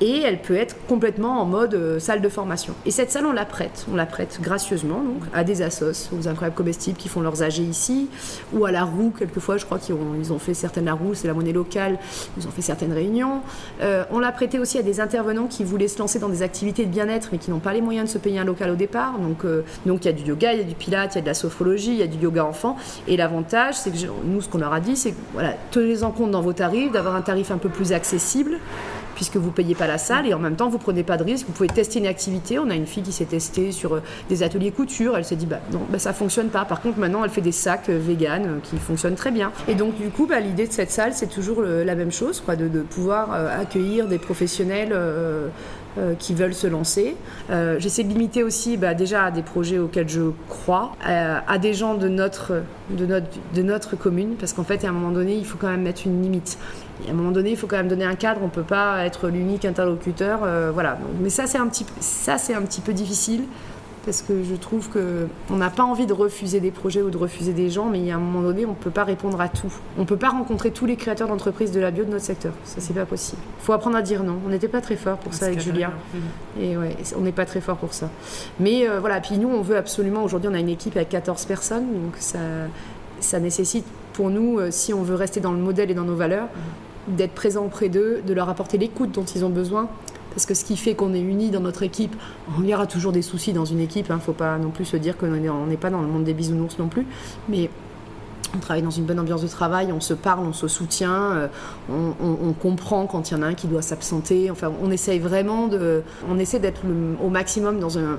et elle peut être complètement en mode euh, salle de formation. Et cette salle, on la prête, on la prête gracieusement donc, à des assos, aux incroyables comestibles qui font leurs AG ici, ou à la roue, quelquefois, je crois qu'ils ont, ils ont fait certaines, la roue, c'est la monnaie locale, ils ont fait certaines réunions. Euh, on l'a prêté aussi à des intervenants qui voulaient se lancer dans des activités de bien-être, mais qui n'ont pas les moyens de se payer un local au départ. Donc, euh, donc il y a du yoga, il y a du pilate, il y a de la sophrologie, il y a du yoga enfant. Et l'avantage, c'est que nous, ce qu'on leur a dit, c'est que voilà, tenez en compte dans vos tarifs, d'avoir un tarif un peu plus accessible puisque vous payez pas la salle et en même temps vous prenez pas de risque. Vous pouvez tester une activité. On a une fille qui s'est testée sur euh, des ateliers couture. Elle s'est dit bah non, bah, ça fonctionne pas. Par contre maintenant elle fait des sacs euh, vegan euh, qui fonctionnent très bien. Et donc du coup bah, l'idée de cette salle c'est toujours la même chose, quoi, de, pouvoir accueillir des professionnels. Qui veulent se lancer. J'essaie de limiter aussi bah, déjà à des projets auxquels je crois, à des gens de notre, de notre, de notre commune, parce qu'en fait, à un moment donné, il faut quand même mettre une limite à un moment donné, il faut quand même donner un cadre. On ne peut pas être l'unique interlocuteur. Euh, voilà. Mais ça, c'est un petit, ça, c'est un petit peu difficile parce que je trouve que on n'a pas envie de refuser des projets ou de refuser des gens, mais à un moment donné, on ne peut pas répondre à tout. On ne peut pas rencontrer tous les créateurs d'entreprises de la bio de notre secteur. Ça, c'est pas possible. Il faut apprendre à dire non. On n'était pas très fort pour ça avec Julien. Et ouais, on n'est pas très fort pour ça. Mais euh, voilà. Puis nous, on veut absolument. Aujourd'hui, on a une équipe avec 14 personnes, donc ça, ça nécessite pour nous, euh, si on veut rester dans le modèle et dans nos valeurs, d'être présent auprès d'eux, de leur apporter l'écoute dont ils ont besoin. Parce que ce qui fait qu'on est unis dans notre équipe, il y aura toujours des soucis dans une équipe, il hein, ne faut pas non plus se dire qu'on n'est pas dans le monde des bisounours non plus, mais on travaille dans une bonne ambiance de travail, on se parle, on se soutient, euh, on, comprend quand il y en a un qui doit s'absenter. Enfin, on essaye vraiment on essaie d'être au maximum dans un,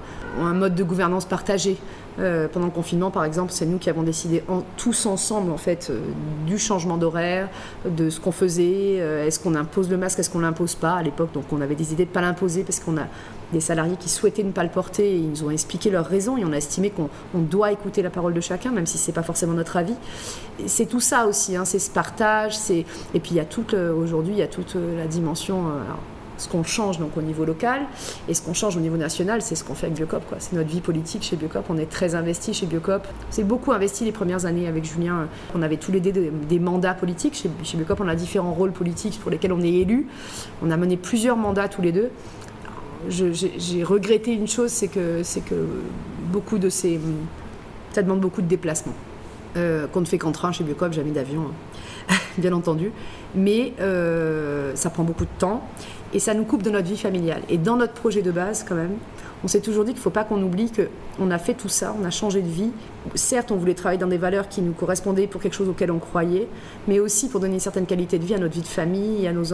mode de gouvernance partagé. Euh, pendant le confinement, par exemple, c'est nous qui avons décidé tous ensemble, en fait, euh, du changement d'horaire, de ce qu'on faisait. est-ce qu'on impose le masque, est-ce qu'on l'impose pas À l'époque, donc, on avait décidé de pas l'imposer parce qu'on a des salariés qui souhaitaient ne pas le porter et ils nous ont expliqué leurs raisons et on a estimé qu'on doit écouter la parole de chacun, même si ce n'est pas forcément notre avis. C'est tout ça aussi, hein, c'est ce partage, et puis il y a toute aujourd'hui il y a toute la dimension. Euh, ce qu'on change donc au niveau local et ce qu'on change au niveau national, c'est ce qu'on fait avec Biocop. C'est notre vie politique chez Biocop. On est très investi chez Biocop. On s'est beaucoup investi les premières années avec Julien. On avait tous les deux des, mandats politiques. Chez, Biocop, on a différents rôles politiques pour lesquels on est élu. On a mené plusieurs mandats tous les deux j'ai regretté une chose, c'est que, que beaucoup de ces. Ça demande beaucoup de déplacements. Euh, qu'on ne fait qu'en train chez Biocop, jamais d'avion, hein. bien entendu. Mais euh, ça prend beaucoup de temps et ça nous coupe de notre vie familiale. Et dans notre projet de base, quand même, on s'est toujours dit qu'il ne faut pas qu'on oublie qu'on a fait tout ça, on a changé de vie. Certes, on voulait travailler dans des valeurs qui nous correspondaient pour quelque chose auquel on croyait, mais aussi pour donner une certaine qualité de vie à notre vie de famille, à nos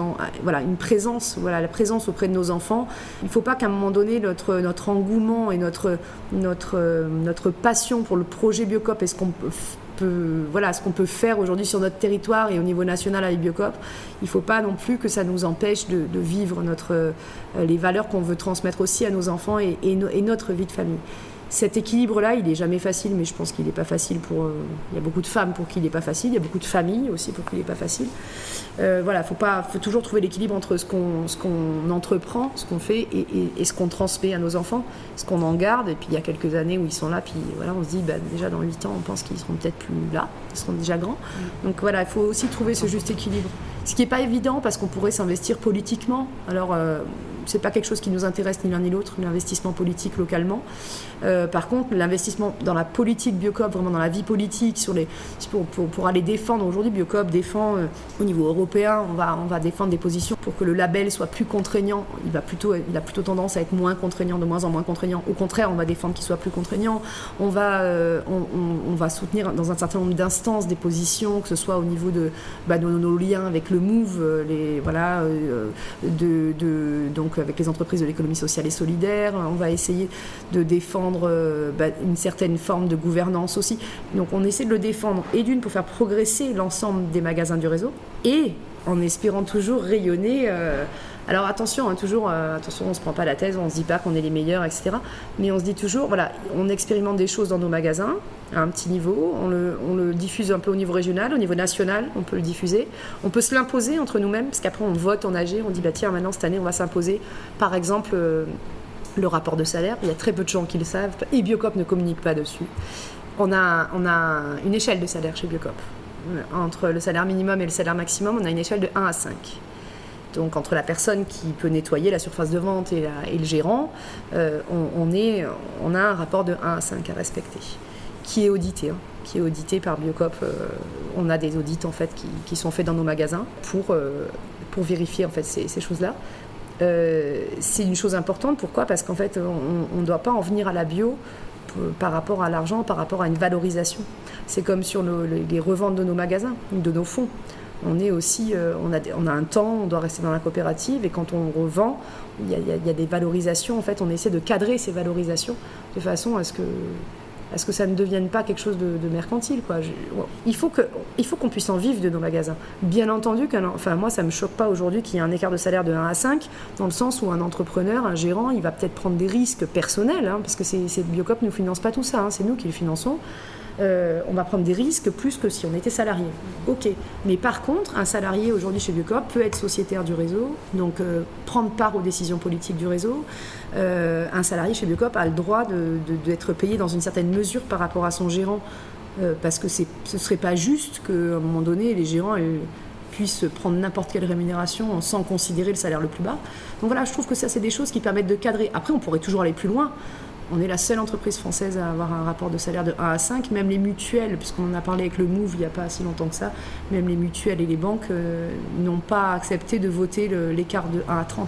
voilà, une présence, voilà, la présence auprès de nos enfants. Il ne faut pas qu'à un moment donné, notre, notre engouement et notre, notre, notre passion pour le projet Biocop et ce qu'on voilà, ce qu'on peut faire aujourd'hui sur notre territoire et au niveau national avec Biocop. Il ne faut pas non plus que ça nous empêche de, vivre euh, les valeurs qu'on veut transmettre aussi à nos enfants et notre vie de famille cet équilibre-là, il n'est jamais facile, mais je pense qu'il n'est pas facile pour. Euh, il y a beaucoup de femmes pour qui il n'est pas facile, il y a beaucoup de familles aussi pour qui il n'est pas facile. Euh, voilà, faut pas, faut toujours trouver l'équilibre entre ce qu'on, ce qu'on entreprend, ce qu'on fait, et, ce qu'on transmet à nos enfants, ce qu'on en garde. Et puis il y a quelques années où ils sont là, puis voilà, on se dit, bah, déjà dans 8 ans, on pense qu'ils seront peut-être plus là, ils seront déjà grands. Mm. Donc voilà, il faut aussi trouver ce juste équilibre. Ce qui n'est pas évident parce qu'on pourrait s'investir politiquement. Alors. Euh, c'est pas quelque chose qui nous intéresse ni l'un ni l'autre, l'investissement politique localement. Euh, par contre, l'investissement dans la politique Biocop, vraiment dans la vie politique, sur les, pour, aller défendre, aujourd'hui Biocop défend euh, au niveau européen, on va, on va défendre des positions pour que le label soit plus contraignant. Il, va plutôt, il a plutôt tendance à être moins contraignant, de moins en moins contraignant. Au contraire, on va défendre qu'il soit plus contraignant. On va, euh, on, va soutenir dans un certain nombre d'instances des positions, que ce soit au niveau de, bah, nos, liens avec le MOVE, les, voilà, de, de, donc avec les entreprises de l'économie sociale et solidaire. On va essayer de défendre euh, bah, une certaine forme de gouvernance aussi. Donc on essaie de le défendre et d'une pour faire progresser l'ensemble des magasins du réseau et en espérant toujours rayonner. Euh, alors attention, hein, toujours, euh, attention, on se prend pas la thèse, on se dit pas qu'on est les meilleurs, etc. Mais on se dit toujours, voilà, on expérimente des choses dans nos magasins à un petit niveau, on le, diffuse un peu au niveau régional, au niveau national, on peut le diffuser. On peut se l'imposer entre nous-mêmes, parce qu'après on vote en AG, on dit bah tiens maintenant cette année on va s'imposer, par exemple le rapport de salaire. Il y a très peu de gens qui le savent et Biocop ne communique pas dessus. On a, on a une échelle de salaire chez Biocop. Entre le salaire minimum et le salaire maximum, on a une échelle de 1 à 5. Donc entre la personne qui peut nettoyer la surface de vente et, le gérant, euh, on, a un rapport de 1 à 5 à respecter, qui est audité. Hein, qui est audité par Biocop. Euh, on a des audits en fait qui, sont faits dans nos magasins pour, euh, vérifier en fait ces, choses-là. C'est une chose importante. Pourquoi? Parce qu'en fait, on ne doit pas en venir à la bio par rapport à l'argent, par rapport à une valorisation. C'est comme sur les reventes de nos magasins, de nos fonds. On est aussi, euh, on, a, un temps, on doit rester dans la coopérative et quand on revend, il y, a des valorisations. En fait, on essaie de cadrer ces valorisations de façon à ce que est-ce que ça ne devienne pas quelque chose de, mercantile il faut faut qu'on puisse en vivre de nos magasins. Bien entendu, enfin moi ça me choque pas aujourd'hui qu'il y ait un écart de salaire de 1 à 5, dans le sens où un entrepreneur, un gérant, il va peut-être prendre des risques personnels, hein, parce que c'est, Biocop ne finance pas tout ça, hein, c'est nous qui le finançons. Euh, on va prendre des risques plus que si on était salarié. Ok. Mais par contre, un salarié aujourd'hui chez Biocop peut être sociétaire du réseau, donc euh, prendre part aux décisions politiques du réseau. Euh, un salarié chez Biocop a le droit d'être payé dans une certaine mesure par rapport à son gérant, parce que ce ne serait pas juste qu'à un moment donné, les gérants puissent prendre n'importe quelle rémunération sans considérer le salaire le plus bas. Donc voilà, je trouve que ça, c'est des choses qui permettent de cadrer. Après, on pourrait toujours aller plus loin. On est la seule entreprise française à avoir un rapport de salaire de 1 à 5. Même les mutuelles, puisqu'on en a parlé avec le MOVE il n'y a pas si longtemps que ça, même les mutuelles et les banques euh, n'ont pas accepté de voter l'écart de 1 à 30.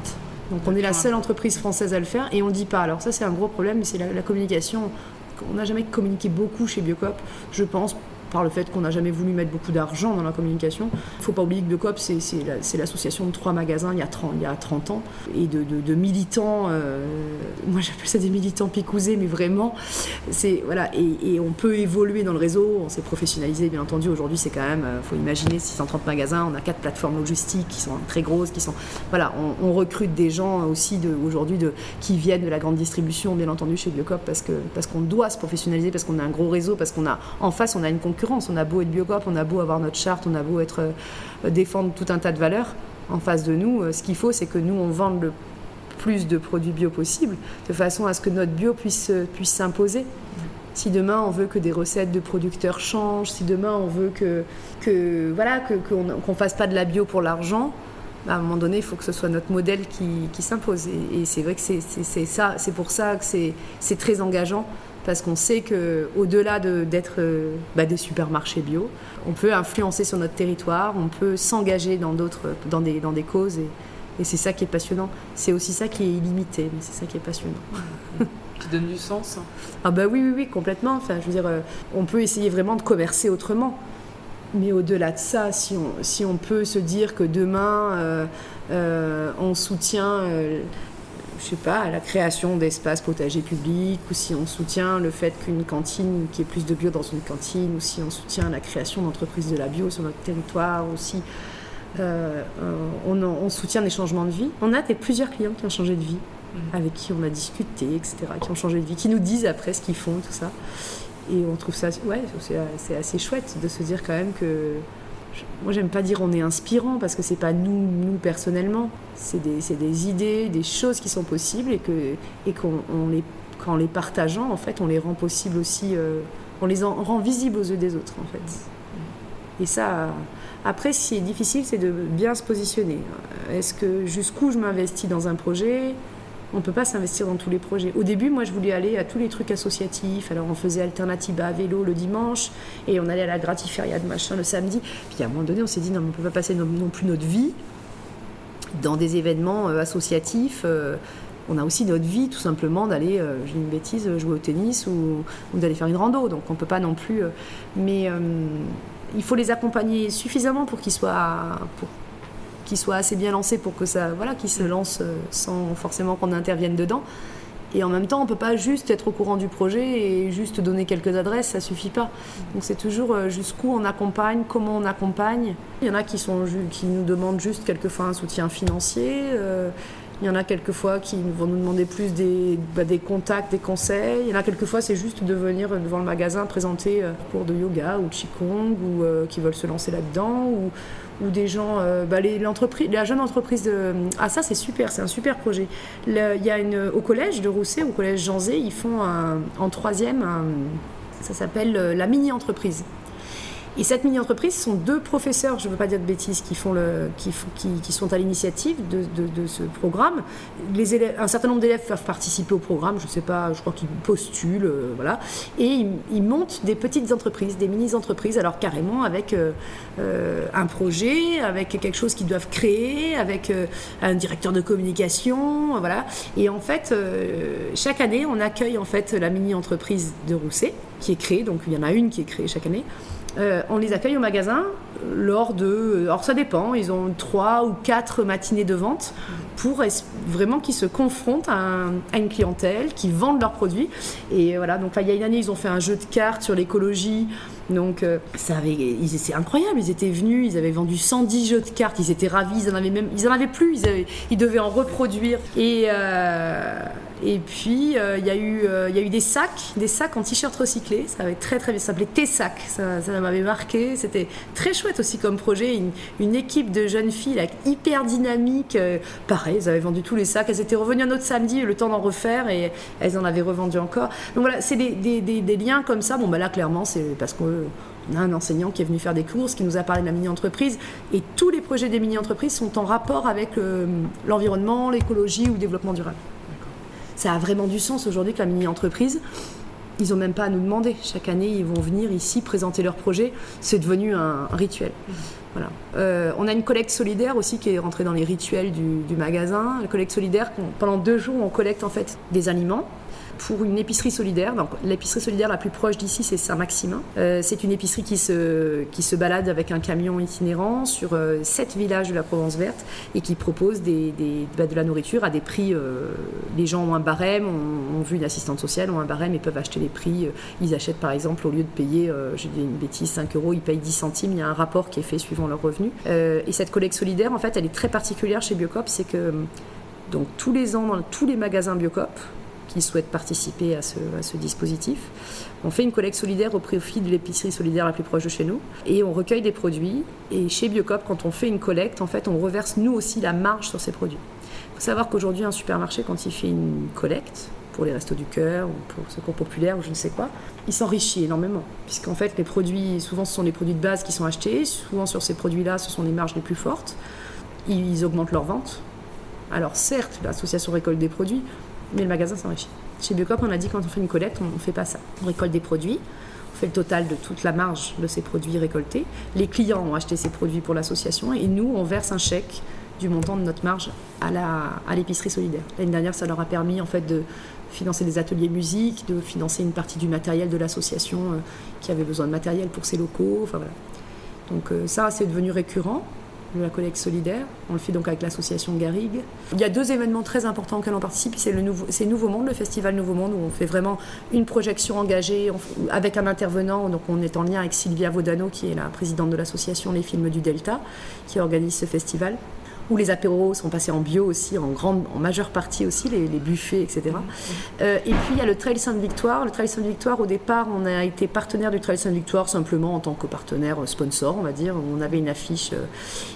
Donc on est la seule entreprise française à le faire et on ne dit pas. Alors ça c'est un gros problème, c'est la, la communication. On n'a jamais communiqué beaucoup chez Biocop, je pense, par le fait qu'on n'a jamais voulu mettre beaucoup d'argent dans la communication. Il ne faut pas oublier que Biocop, c'est l'association de trois magasins il y a 30, il y a 30 ans, et de, militants, euh, moi j'appelle ça des militants picousés, mais vraiment, c'est voilà, et, on peut évoluer dans le réseau, on s'est professionnalisé bien entendu, aujourd'hui c'est quand même, il euh, faut imaginer 630 magasins, on a quatre plateformes logistiques qui sont très grosses, qui sont, voilà, on, recrute des gens aussi aujourd'hui de, qui viennent de la grande distribution, bien entendu, chez Biocop, parce qu'on parce qu'on doit se professionnaliser, parce qu'on a un gros réseau, parce qu'on a, en face, on a une concurrence on a beau être Biocop, on a beau avoir notre charte, on a beau être euh, défendre tout un tas de valeurs en face de nous. Euh, ce qu'il faut, c'est que nous, on vende le plus de produits bio possible, de façon à ce que notre bio puisse, euh, puisse s'imposer. Si demain on veut que des recettes de producteurs changent, si demain on veut que, que voilà qu'on ne fasse pas de la bio pour l'argent, bah, à un moment donné, il faut que ce soit notre modèle qui, qui s'impose. Et, c'est vrai que c'est c'est pour ça que c'est très engageant parce qu'on sait que au-delà d'être euh, bah, des supermarchés bio, on peut influencer sur notre territoire, on peut s'engager dans d'autres, dans des, dans des causes et, Et c'est ça qui est passionnant. C'est aussi ça qui est illimité, mais c'est ça qui est passionnant. qui donne du sens Ah bah oui, oui, oui, complètement. Enfin, je veux dire, euh, on peut essayer vraiment de commercer autrement. Mais au-delà de ça, si on, si on peut se dire que demain, euh, on soutient, je sais pas, la création d'espaces potagers publics, ou si on soutient le fait qu'une cantine, qu'il y ait plus de bio dans une cantine, ou si on soutient la création d'entreprises de la bio sur notre territoire, aussi. on, on, soutient des changements de vie. On a des, plusieurs clients qui ont changé de vie Mhm. avec qui on a discuté, etc., qui ont changé de vie, qui nous disent après ce qu'ils font, tout ça. Et on trouve ça, ouais, c'est assez chouette de se dire quand même que. Moi, j'aime pas dire on est inspirant parce que c'est pas nous, nous personnellement. C'est des, des, idées, des choses qui sont possibles et que et qu'on les, qu'en les partageant, en fait, on les rend possibles aussi. Euh, on les rend visibles aux yeux des autres, en fait. Et ça, après, ce qui est difficile, c'est de bien se positionner. Est-ce que jusqu'où je m'investis dans un projet? On ne peut pas s'investir dans tous les projets. Au début, moi, je voulais aller à tous les trucs associatifs. Alors, on faisait Alternativa à vélo le dimanche et on allait à la Gratiferia de machin le samedi. Puis, à un moment donné, on s'est dit, non, on ne peut pas passer non, plus notre vie dans des événements euh, associatifs. Euh, on a aussi notre vie, tout simplement, d'aller, euh, dis une bêtise, jouer au tennis ou, d'aller faire une rando. Donc, on ne peut pas non plus. mais il faut les accompagner suffisamment pour qu'ils soient qui soit assez bien lancé pour que ça, voilà, qui se lance euh, sans forcément qu'on intervienne dedans. Et en même temps, on peut pas juste être au courant du projet et juste donner quelques adresses, ça suffit pas. Donc c'est toujours euh, jusqu'où on accompagne, comment on accompagne. Il y en a qui, sont, qui nous demandent juste quelquefois un soutien financier. Euh, il y en a quelquefois qui vont nous demander plus des, bah, des contacts, des conseils. Il y en a quelquefois, c'est juste de venir devant le magasin présenter cours de yoga ou de Qigong ou qui veulent se lancer là-dedans ou, ou des gens, euh, bah, la jeune entreprise de... Ah ça c'est super, c'est un super projet. il y a au collège de Rousset, au collège Jean Zé, ils font en troisième, ça s'appelle euh, la mini-entreprise. Et cette mini-entreprise sont deux professeurs, je ne veux pas dire de bêtises, qui, font le, qui, qui, sont à l'initiative de, de, ce programme. Les élèves, un certain nombre d'élèves peuvent participer au programme, je ne sais pas, je crois qu'ils postulent, euh, voilà. Et ils, montent des petites entreprises, des mini-entreprises, alors carrément avec euh, euh, un projet, avec quelque chose qu'ils doivent créer, avec un directeur de communication, voilà. Et en fait, chaque année, on accueille en fait la mini-entreprise de Rousset, qui est créée, donc il y en a une qui est créée chaque année. Euh, on les accueille au magasin lors de. Alors ça dépend, ils ont trois ou quatre matinées de vente pour vraiment qu'ils se confrontent à, une clientèle, qui vendent leurs produits. Et voilà, donc il y a une année, ils ont fait un jeu de cartes sur l'écologie. Donc avait, c'est incroyable, ils étaient venus, ils avaient vendu 110 jeux de cartes, ils étaient ravis, ils en avaient même, ils en avaient plus, ils, ils devaient en reproduire. Et, euh, puis, euh, il y, a eu, euh, des sacs, des sacs en t-shirt recyclé. Ça avait très très bien, ça s'appelait T-Sac. Ça, m'avait marqué. C'était très chouette aussi comme projet. Une, équipe de jeunes filles hyper dynamique. Euh, pareil, elles avaient vendu tous les sacs. Elles étaient revenues un autre samedi, le temps d'en refaire, et elles en avaient revendu encore. Donc voilà, c'est des, liens comme ça. Bon, bah là, clairement, c'est parce qu'on a un enseignant qui est venu faire des courses, qui nous a parlé de la mini-entreprise. Et tous les projets des mini-entreprises sont en rapport avec l'environnement, l'écologie ou le développement durable ça a vraiment du sens aujourd'hui que la mini-entreprise, ils n'ont même pas à nous demander. Chaque année, ils vont venir ici présenter leur projet. C'est devenu un, rituel. Euh, on a une collecte solidaire aussi qui est rentrée dans les rituels du, magasin. La collecte solidaire, pendant deux jours, on collecte en fait des aliments pour une épicerie solidaire. L'épicerie solidaire la plus proche d'ici, c'est Saint-Maximin. Euh, c'est une épicerie qui se, qui se balade avec un camion itinérant sur euh, sept villages de la Provence verte et qui propose des, bah, de la nourriture à des prix. Les gens ont un barème, ont, vu une assistante sociale, ont un barème et peuvent acheter les prix. Ils achètent par exemple, au lieu de payer, je dis une bêtise, 5 euros, ils payent 10 centimes. Il y a un rapport qui est fait suivant leurs revenus. et cette collecte solidaire, en fait, elle est très particulière chez Biocop, c'est que donc tous les ans, dans tous les magasins Biocop, qui souhaitent participer à ce, dispositif. On fait une collecte solidaire au profit de l'épicerie solidaire la plus proche de chez nous et on recueille des produits. Et chez Biocop, quand on fait une collecte, en fait, on reverse nous aussi la marge sur ces produits. Il faut savoir qu'aujourd'hui, un supermarché, quand il fait une collecte, pour les restos du cœur ou pour secours populaire ou je ne sais quoi, il s'enrichit énormément. Puisqu'en fait, les produits, souvent ce sont les produits de base qui sont achetés, souvent sur ces produits-là, ce sont les marges les plus fortes. Ils augmentent leurs ventes. Alors certes, l'association récolte des produits, mais le magasin s'enrichit. Chez Biocop, on a dit quand on fait une collecte, on ne fait pas ça. On récolte des produits, on fait le total de toute la marge de ces produits récoltés. Les clients ont acheté ces produits pour l'association et nous, on verse un chèque du montant de notre marge à, la, à l'épicerie solidaire. L'année dernière, ça leur a permis en fait de financer des ateliers musique, de financer une partie du matériel de l'association euh, qui avait besoin de matériel pour ses locaux. Enfin, voilà. Donc euh, ça, c'est devenu récurrent la collecte solidaire. On le fait donc avec l'association Garrigue. Il y a deux événements très importants auxquels on participe. C'est le nouveau, c'est Nouveau Monde, le festival Nouveau Monde, où on fait vraiment une projection engagée avec un intervenant. Donc on est en lien avec Sylvia Vodano, qui est la présidente de l'association Les Films du Delta, qui organise ce festival où les apéros sont passés en bio aussi, en grande, en majeure partie aussi, les, buffets, etc. Euh, et puis il y a le Trail Sainte-Victoire. Le Trail Sainte-Victoire, au départ, on a été partenaire du Trail Sainte-Victoire simplement en tant que partenaire sponsor, on va dire. On avait une affiche. Euh.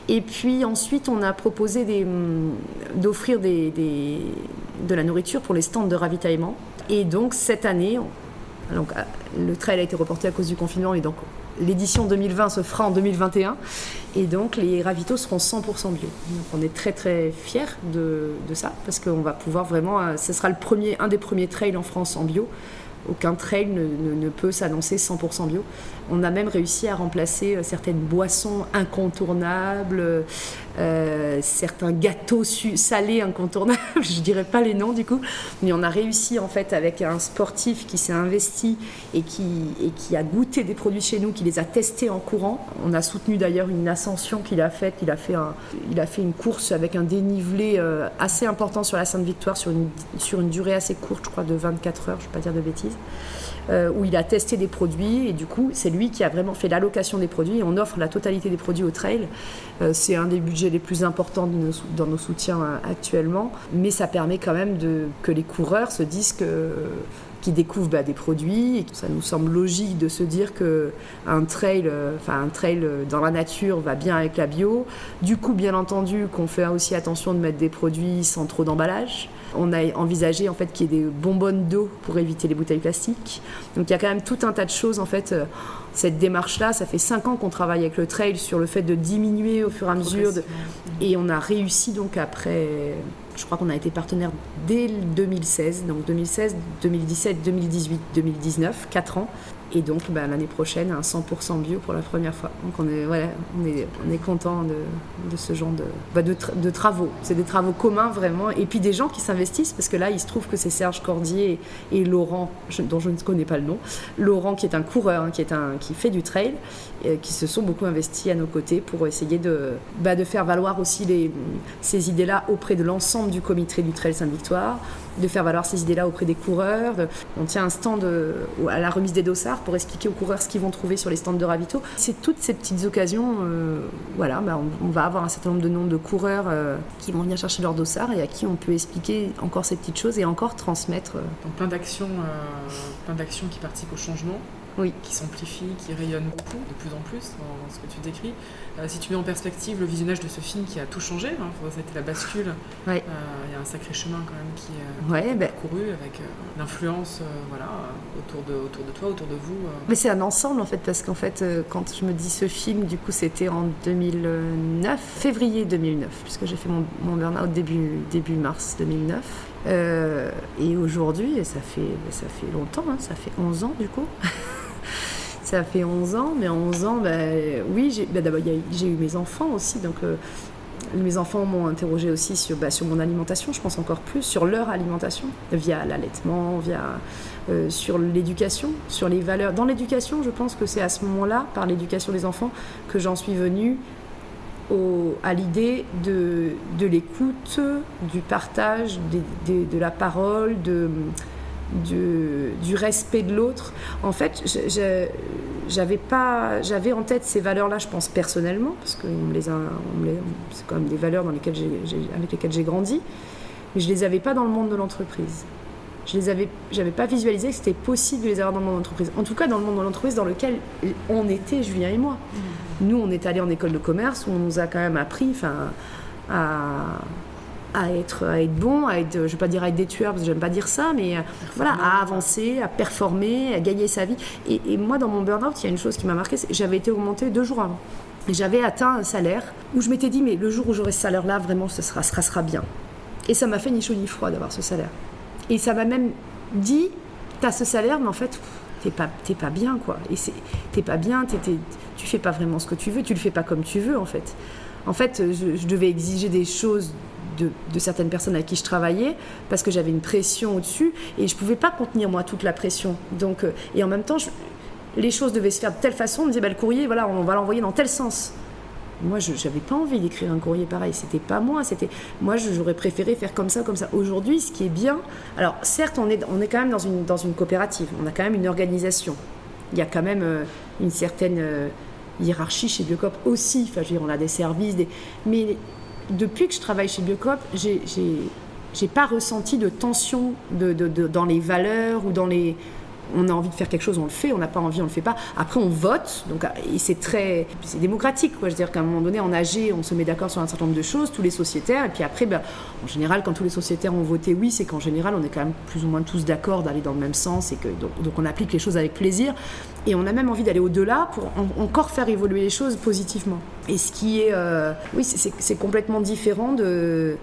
Et puis ensuite, on a proposé hum, d'offrir des, de la nourriture pour les stands de ravitaillement. Et donc cette année, donc, euh, le trail a été reporté à cause du confinement et donc l'édition 2020 se fera en 2021 et donc les ravitaux seront 100% bio. Donc on est très très fiers de, ça parce qu'on va pouvoir vraiment, euh, ce sera le premier, un des premiers trails en France en bio aucun trail ne, peut s'annoncer 100% bio. On a même réussi à remplacer euh, certaines boissons incontournables, euh, certains gâteaux salés incontournables, je dirais pas les noms du coup, mais on a réussi en fait avec un sportif qui s'est investi et qui, a goûté des produits chez nous, qui les a testés en courant. On a soutenu d'ailleurs une ascension qu'il a faite, il a fait, un, il a fait une course avec un dénivelé euh, assez important sur la Sainte-Victoire sur une, sur une durée assez courte, je crois de 24 heures, je ne vais pas dire de bêtises. Euh, où il a testé des produits et du coup c'est lui qui a vraiment fait l'allocation des produits on offre la totalité des produits au trail. Euh, c'est un des budgets les plus importants dans nos soutiens euh, actuellement, mais ça permet quand même que les coureurs se disent que qui découvrent bah, des produits. Ça nous semble logique de se dire que un trail, enfin un trail dans la nature va bien avec la bio. Du coup, bien entendu, qu'on fait aussi attention de mettre des produits sans trop d'emballage. On a envisagé en fait qu'il y ait des bonbonnes d'eau pour éviter les bouteilles plastiques. Donc il y a quand même tout un tas de choses en fait. Euh, cette démarche-là, ça fait cinq ans qu'on travaille avec le trail sur le fait de diminuer au fur et à mesure. Et on a réussi donc après, je crois qu'on a été partenaire dès 2016, donc 2016, 2017, 2018, 2019, quatre ans. Et donc bah, l'année prochaine, un 100% bio pour la première fois. Donc on est, voilà, on est, on est content de, ce genre de, bah, de, travaux. C'est des travaux communs vraiment. Et puis des gens qui s'investissent, parce que là, il se trouve que c'est Serge Cordier et, Laurent, dont je ne connais pas le nom, Laurent qui est un coureur, hein, qui, est un, qui fait du trail, et, qui se sont beaucoup investis à nos côtés pour essayer de, bah, de faire valoir aussi ces idées-là auprès de l'ensemble du comité du Trail Sainte-Victoire, de faire valoir ces idées-là auprès des coureurs. On tient un stand euh, à la remise des dossards pour expliquer aux coureurs ce qu'ils vont trouver sur les stands de ravito. C'est toutes ces petites occasions, euh, voilà, bah, on, va avoir un certain nombre de noms de coureurs euh, qui vont venir chercher leurs dossards et à qui on peut expliquer encore ces petites choses et encore transmettre. Donc plein d'actions, plein d'actions qui participent au changement oui. qui s'amplifie, qui rayonne beaucoup, de plus en plus dans, ce que tu décris. Euh, si tu mets en perspective le visionnage de ce film qui a tout changé, hein, ça a été la bascule, euh, il y a un sacré chemin quand même qui est ouais, ben... parcouru avec euh, l'influence voilà, autour, de, autour de toi, autour de vous. Mais c'est un ensemble en fait, parce qu'en fait, quand je me dis ce film, du coup c'était en 2009, février 2009, puisque j'ai fait mon, mon burn-out début, début mars 2009. et aujourd'hui, ça fait, ça fait longtemps, hein, ça fait 11 ans du coup. ça fait 11 ans, mais 11 ans, bah, oui, bah, d'abord j'ai eu mes enfants aussi, donc euh, mes enfants m'ont interrogé aussi sur, bah, sur mon alimentation, je pense encore plus, sur leur alimentation, via l'allaitement, via euh, sur l'éducation, sur les valeurs. Dans l'éducation, je pense que c'est à ce moment-là, par l'éducation des enfants, que j'en suis venue au, à l'idée de, de l'écoute, du partage, de la parole, de du, respect de l'autre. En fait, j'avais pas, j'avais en tête ces valeurs-là, je pense personnellement, parce que les c'est quand même des valeurs dans lesquelles avec lesquelles j'ai grandi, mais je les avais pas dans le monde de l'entreprise. Je les avais, j'avais pas visualisé que c'était possible de les avoir dans le monde de l'entreprise. En tout cas, dans le monde de l'entreprise dans lequel on était, Julien et moi. Mmh. Nous, on est allés en école de commerce où on nous a quand même appris, enfin, à à être, à être bon, à être, je ne vais pas dire à être des tueurs, parce que j'aime pas dire ça, mais euh, voilà, à avancer, à performer, à gagner sa vie. Et, moi, dans mon burn-out, il y a une chose qui m'a marqué, j'avais été augmentée deux jours avant. J'avais atteint un salaire où je m'étais dit, mais le jour où j'aurai ce salaire-là, vraiment, ce sera, sera, sera bien. Et ça m'a fait ni chaud ni froid d'avoir ce salaire. Et ça m'a même dit, tu as ce salaire, mais en fait, t'es pas, pas bien, quoi. Et t'es pas bien, tu tu fais pas vraiment ce que tu veux, tu le fais pas comme tu veux, en fait. en fait, je, devais exiger des choses de, certaines personnes avec qui je travaillais parce que j'avais une pression au-dessus et je pouvais pas contenir moi toute la pression. Donc, et en même temps, les choses devaient se faire de telle façon. On me disait, bah, le courrier, voilà, on va l'envoyer dans tel sens. Moi, je n'avais pas envie d'écrire un courrier pareil. C'était pas moi. C'était moi, j'aurais préféré faire comme ça, comme ça. Aujourd'hui, ce qui est bien, alors certes, on est, on est quand même dans une, dans une coopérative. On a quand même une organisation. Il y a quand même euh, une certaine euh, hiérarchie chez Biocop aussi. Enfin, je veux dire, on a des services, des... mais depuis que je travaille chez Biocop, j'ai j'ai pas ressenti de tension dans les valeurs ou dans les on a envie de faire quelque chose, on le fait, on n'a pas envie, on le fait pas. Après, on vote, donc c'est très, c'est démocratique, quoi. Je veux dire qu'à un moment donné, en AG, on se met d'accord sur un certain nombre de choses, tous les sociétaires, et puis après, ben, en général, quand tous les sociétaires ont voté oui, c'est qu'en général, on est quand même plus ou moins tous d'accord d'aller dans le même sens, et que donc, on applique les choses avec plaisir, et on a même envie d'aller au-delà pour encore faire évoluer les choses positivement. Et ce qui est, euh, oui, c'est complètement différent de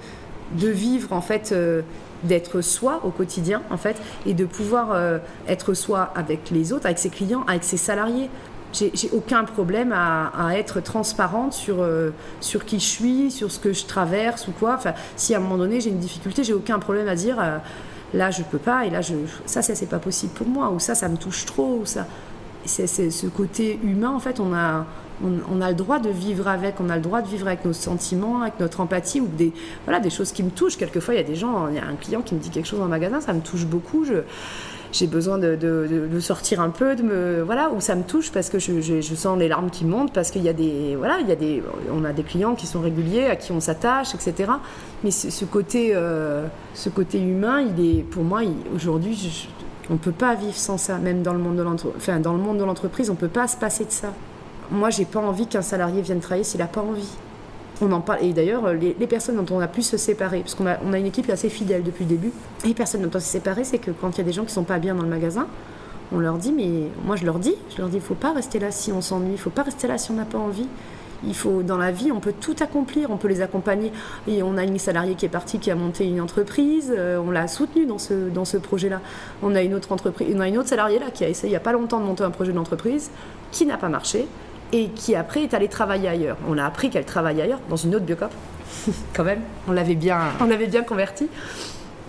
de vivre en fait euh, d'être soi au quotidien en fait et de pouvoir euh, être soi avec les autres, avec ses clients, avec ses salariés. J'ai aucun problème à, être transparente sur, euh, sur qui je suis, sur ce que je traverse ou quoi. Enfin, si à un moment donné j'ai une difficulté, j'ai aucun problème à dire là je peux pas et là je, ça, ça c'est pas possible pour moi ou ça ça me touche trop ou ça. C'est ce côté humain en fait on a on, a le droit de vivre avec, on a le droit de vivre avec nos sentiments, avec notre empathie ou des, voilà, des choses qui me touchent. Quelquefois, il y a des gens, il y a un client qui me dit quelque chose le magasin, ça me touche beaucoup. j'ai besoin de, sortir un peu, de me voilà, où ça me touche parce que je, sens les larmes qui montent, parce qu'il y a des voilà, il y a des, on a des clients qui sont réguliers, à qui on s'attache, etc. Mais ce, côté, euh, ce côté humain, il est pour moi aujourd'hui, on peut pas vivre sans ça, même dans le monde de l'entreprise. Enfin, dans le monde de l'entreprise, on peut pas se passer de ça moi, j'ai pas envie qu'un salarié vienne travailler s'il n'a pas envie. On en parle. Et d'ailleurs, les, personnes dont on a pu se séparer, parce qu'on a, une équipe assez fidèle depuis le début, les personnes dont on s'est séparé, c'est que quand il y a des gens qui sont pas bien dans le magasin, on leur dit, mais moi je leur dis, je leur dis, il faut pas rester là si on s'ennuie, il faut pas rester là si on n'a pas envie. Il faut, dans la vie, on peut tout accomplir, on peut les accompagner. Et on a une salariée qui est partie, qui a monté une entreprise, euh, on l'a soutenue dans ce, dans ce projet-là. On a une autre entreprise, on a une autre salariée là qui a essayé il n'y a pas longtemps de monter un projet d'entreprise, qui n'a pas marché et qui après est allée travailler ailleurs. On a appris qu'elle travaillait ailleurs, dans une autre biocop, quand même. On l'avait bien, on l'avait bien convertie.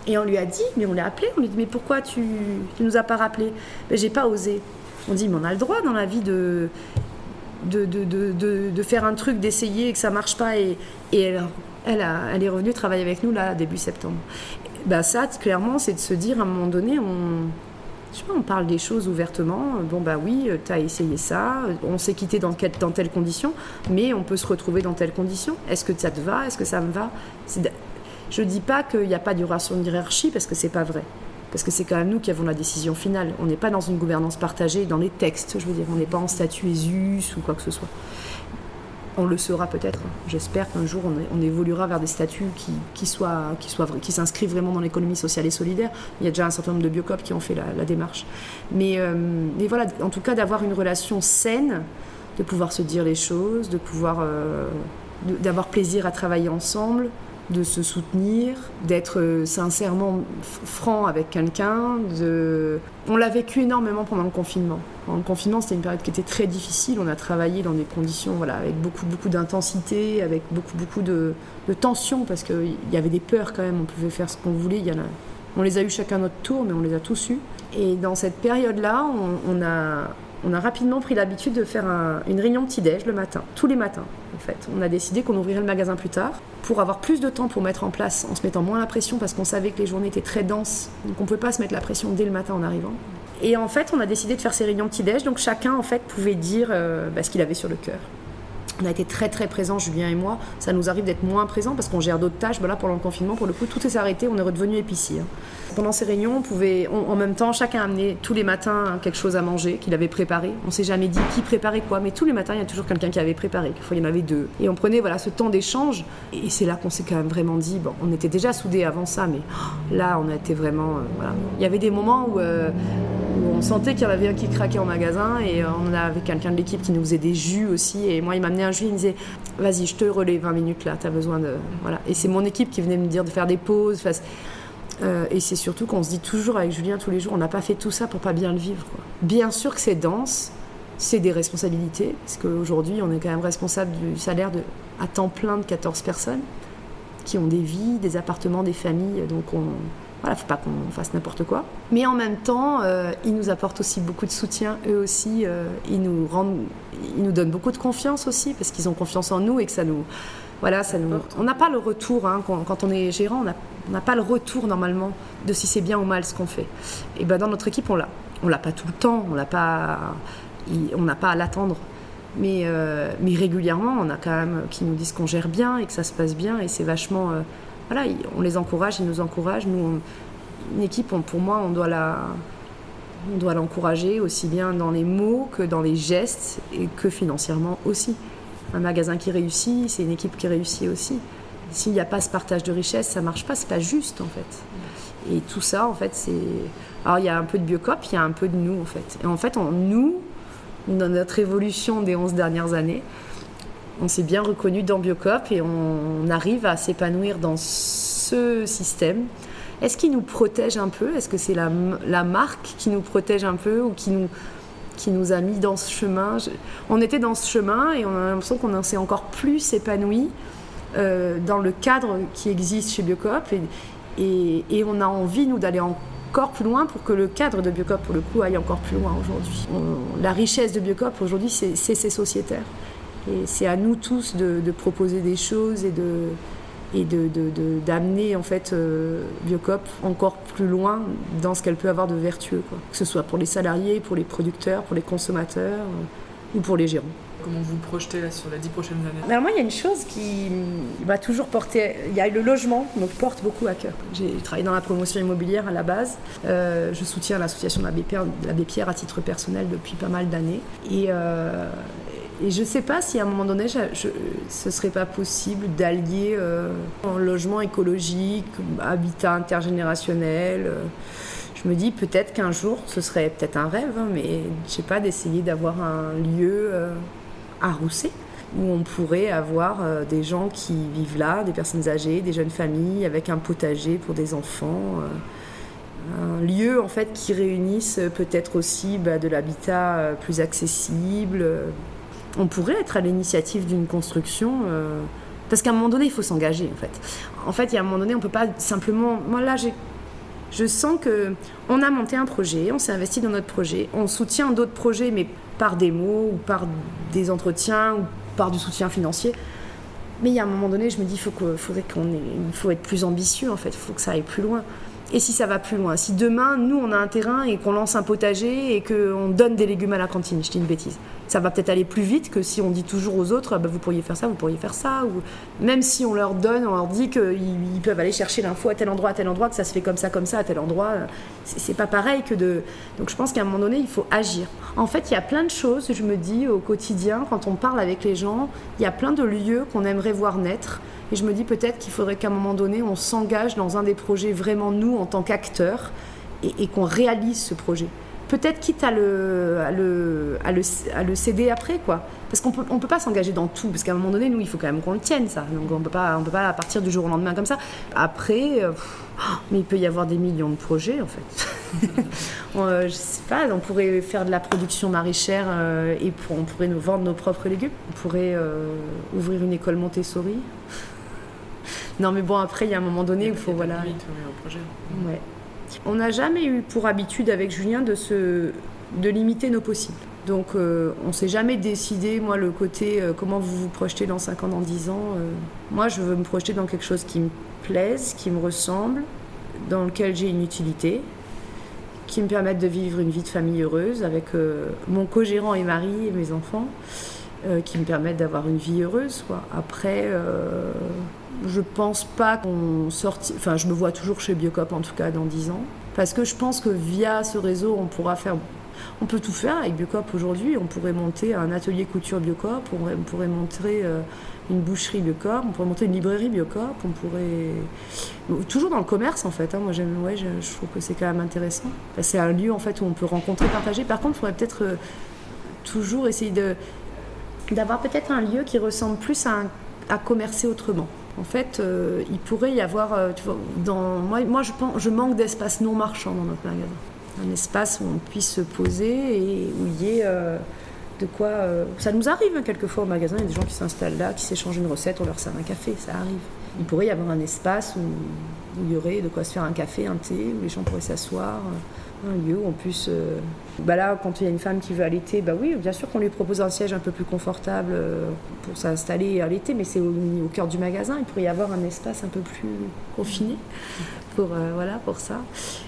Et on lui a dit, mais on l'a appelé, on lui a dit, mais pourquoi tu ne nous as pas rappelé? Mais j'ai pas osé. On dit, mais on a le droit dans la vie de, de, de, de, de faire un truc, d'essayer et que ça marche pas. Et, et elle, elle, a, elle, est revenue travailler avec nous là, début septembre. Ben ça, clairement, c'est de se dire à un moment donné, on, on parle des choses ouvertement. Bon, bah oui, euh, tu as essayé ça, on s'est quitté dans, telles conditions, mais on peut se retrouver dans telles conditions. Est-ce que ça te va? Est-ce que ça me va? Je dis pas qu'il n'y a pas de de hiérarchie, parce que c'est pas vrai. Parce que c'est quand même nous qui avons la décision finale. On n'est pas dans une gouvernance partagée dans les textes, je veux dire. On n'est pas en statut ESUS ou quoi que ce soit on le sera peut-être. J'espère qu'un jour on, évoluera vers des statuts qui, soient, qui, soient, qui s'inscrivent vraiment dans l'économie sociale et solidaire. Il y a déjà un certain nombre de biocop qui ont fait la, démarche. Mais, euh, mais, voilà, en tout cas d'avoir une relation saine, de pouvoir se dire les choses, de pouvoir euh, d'avoir plaisir à travailler ensemble, de se soutenir, d'être euh, sincèrement franc avec quelqu'un. On l'a vécu énormément pendant le confinement. Le confinement, c'était une période qui était très difficile. On a travaillé dans des conditions voilà, avec beaucoup, beaucoup d'intensité, avec beaucoup, beaucoup de, tension, parce qu'il y avait des peurs quand même. On pouvait faire ce qu'on voulait. Y en a... On les a eu chacun notre tour, mais on les a tous eus. Et dans cette période-là, on, a, on a rapidement pris l'habitude de faire une réunion petit-déj le matin, tous les matins en fait. On a décidé qu'on ouvrirait le magasin plus tard pour avoir plus de temps pour mettre en place en se mettant moins la pression parce qu'on savait que les journées étaient très denses. Donc on ne pouvait pas se mettre la pression dès le matin en arrivant. Et en fait, on a décidé de faire ces réunions petit-déj. Donc chacun en fait pouvait dire euh, bah, ce qu'il avait sur le cœur. On a été très très présents, Julien et moi. Ça nous arrive d'être moins présents parce qu'on gère d'autres tâches. Voilà, pendant le confinement, pour le coup, tout s'est arrêté. On est redevenu épicier. Hein. Pendant ces réunions, on pouvait, en même temps, chacun amener tous les matins quelque chose à manger qu'il avait préparé. On s'est jamais dit qui préparait quoi, mais tous les matins, il y a toujours quelqu'un qui avait préparé. Quelquefois, il y en avait deux. Et on prenait voilà ce temps d'échange. Et c'est là qu'on s'est quand même vraiment dit, bon, on était déjà soudés avant ça, mais oh, là, on a été vraiment, euh. Il y avait des moments où, euh, on sentait qu'il y en avait un qui craquait en magasin et euh, on avait quelqu'un de l'équipe qui nous faisait des jus aussi. Et moi, il m'amenait un jus, il me disait, vas-y, je te relais 20 minutes là, tu as besoin de, voilà. Et c'est mon équipe qui venait me dire de faire des pauses. Euh, et c'est surtout qu'on se dit toujours avec Julien tous les jours, on n'a pas fait tout ça pour pas bien le vivre. Bien sûr que c'est dense, c'est des responsabilités, parce qu'aujourd'hui, on est quand même responsable du salaire de, à temps plein de 14 personnes qui ont des vies, des appartements, des familles. Donc, on, voilà, faut pas qu'on fasse n'importe quoi. Mais en même temps, euh, ils nous apportent aussi beaucoup de soutien. Eux aussi, euh, ils nous rendent, ils nous donnent beaucoup de confiance aussi, parce qu'ils ont confiance en nous et que ça nous, voilà, ça nous. On n'a pas le retour hein, quand, on est gérant, on n'a pas le retour normalement de si c'est bien ou mal ce qu'on fait. Et ben dans notre équipe, on l'a. On l'a pas tout le temps, on l'a pas, on n'a pas à l'attendre. Mais, euh, mais régulièrement, on a quand même qui nous disent qu'on gère bien et que ça se passe bien et c'est vachement voilà, on les encourage, ils nous encouragent. Nous, une équipe, pour moi, on doit la, on doit l'encourager aussi bien dans les mots que dans les gestes et que financièrement aussi. Un magasin qui réussit, c'est une équipe qui réussit aussi. S'il n'y a pas ce partage de richesse, ça marche pas, c'est pas juste en fait. Et tout ça, en fait, c'est. Alors il y a un peu de Biocop, il y a un peu de nous en fait. Et en fait, on, nous, dans notre évolution des 11 dernières années, on s'est bien reconnu dans Biocop et on, arrive à s'épanouir dans ce système. Est-ce qu'il nous protège un peu? Est-ce que c'est la, marque qui nous protège un peu ou qui nous, a mis dans ce chemin? On était dans ce chemin et on a l'impression qu'on s'est encore plus épanoui euh, dans le cadre qui existe chez Biocop et, et, on a envie, nous, d'aller encore plus loin pour que le cadre de Biocop, pour le coup, aille encore plus loin aujourd'hui. La richesse de Biocop aujourd'hui, c'est ses sociétaires. Et c'est à nous tous de, proposer des choses et de et d'amener en fait euh, Biocop encore plus loin dans ce qu'elle peut avoir de vertueux, quoi. que ce soit pour les salariés, pour les producteurs, pour les consommateurs euh, ou pour les gérants. Comment vous projetez là, sur les dix prochaines années? Alors moi, il y a une chose qui m'a toujours porté. Il y a le logement, me porte beaucoup à cœur. J'ai travaillé dans la promotion immobilière à la base. Euh, je soutiens l'association de l'abbé Pierre, à titre personnel depuis pas mal d'années. Et, et je ne sais pas si à un moment donné, ce ne serait pas possible d'allier euh, un logement écologique, habitat intergénérationnel. Euh. je me dis peut-être qu'un jour, ce serait peut-être un rêve, hein, mais je sais pas, d'essayer d'avoir un lieu euh, à Rousset où on pourrait avoir des gens qui vivent là, des personnes âgées, des jeunes familles, avec un potager pour des enfants un lieu en fait qui réunisse peut-être aussi bah, de l'habitat plus accessible, on pourrait être à l'initiative d'une construction. Euh, parce qu'à un moment donné, il faut s'engager, en fait. En fait, il y a un moment donné, on peut pas simplement. Moi, là, je sens que on a monté un projet, on s'est investi dans notre projet, on soutient d'autres projets, mais par des mots ou par des entretiens ou par du soutien financier. Mais il y a un moment donné, je me dis, faut faudrait qu'on faut être plus ambitieux, en fait, il faut que ça aille plus loin. Et si ça va plus loin, si demain, nous, on a un terrain et qu'on lance un potager et qu'on donne des légumes à la cantine, je dis une bêtise, ça va peut-être aller plus vite que si on dit toujours aux autres, bah, vous pourriez faire ça, vous pourriez faire ça. Ou même si on leur donne, on leur dit qu'ils peuvent aller chercher l'info à tel endroit, à tel endroit, que ça se fait comme ça, comme ça, à tel endroit. C'est pas pareil que de. Donc je pense qu'à un moment donné, il faut agir. En fait, il y a plein de choses, je me dis, au quotidien, quand on parle avec les gens, il y a plein de lieux qu'on aimerait voir naître. Et je me dis peut-être qu'il faudrait qu'à un moment donné, on s'engage dans un des projets vraiment nous en tant qu'acteurs et, qu'on réalise ce projet. Peut-être quitte à le, à le, à le, céder après, quoi. Parce qu'on peut, on peut pas s'engager dans tout, parce qu'à un moment donné, nous, il faut quand même qu'on le tienne, ça. Donc on peut pas, on peut pas partir du jour au lendemain comme ça. Après, euh, mais il peut y avoir des millions de projets, en fait. on, euh, je sais pas, on pourrait faire de la production maraîchère euh, et on pourrait nous vendre nos propres légumes. On pourrait ouvrir une école Montessori. Non, mais bon, après, il y a un moment donné où il faut. Voilà. Ouais. On n'a jamais eu pour habitude avec Julien de, se, de limiter nos possibles. Donc, euh, on s'est jamais décidé, moi, le côté euh, comment vous vous projetez dans 5 ans, dans 10 ans. Euh. moi, je veux me projeter dans quelque chose qui me plaise, qui me ressemble, dans lequel j'ai une utilité, qui me permette de vivre une vie de famille heureuse avec mon co-gérant et mari et mes enfants. Euh, qui me permettent d'avoir une vie heureuse. Après, euh, je pense pas qu'on sorte. Enfin, je me vois toujours chez Biocop en tout cas dans 10 ans. Parce que je pense que via ce réseau, on pourra faire. On peut tout faire avec Biocop aujourd'hui. On pourrait monter un atelier couture Biocop, on pourrait, monter euh, une boucherie Biocop, on pourrait monter une librairie Biocop, on pourrait. Toujours dans le commerce en fait. Hein. Moi, je, trouve que c'est quand même intéressant. c'est un lieu en fait où on peut rencontrer, partager. Par contre, il faudrait peut-être toujours essayer de d'avoir peut-être un lieu qui ressemble plus à, à commercer autrement. En fait, euh, il pourrait y avoir, euh, dans, moi, moi je, pense, je manque d'espace non marchand dans notre magasin. Un espace où on puisse se poser et où il y ait euh, de quoi. ça nous arrive hein, quelquefois au magasin, il y a des gens qui s'installent là, qui s'échangent une recette, on leur sert un café, ça arrive. Il pourrait y avoir un espace où, il y aurait de quoi se faire un café, un thé, où les gens pourraient s'asseoir, un lieu où on puisse. euh, Bah là, quand il y a une femme qui veut allaiter, bah oui, bien sûr qu'on lui propose un siège un peu plus confortable euh, pour s'installer et allaiter, mais c'est au, cœur du magasin, il pourrait y avoir un espace un peu plus confiné pour euh, voilà pour ça.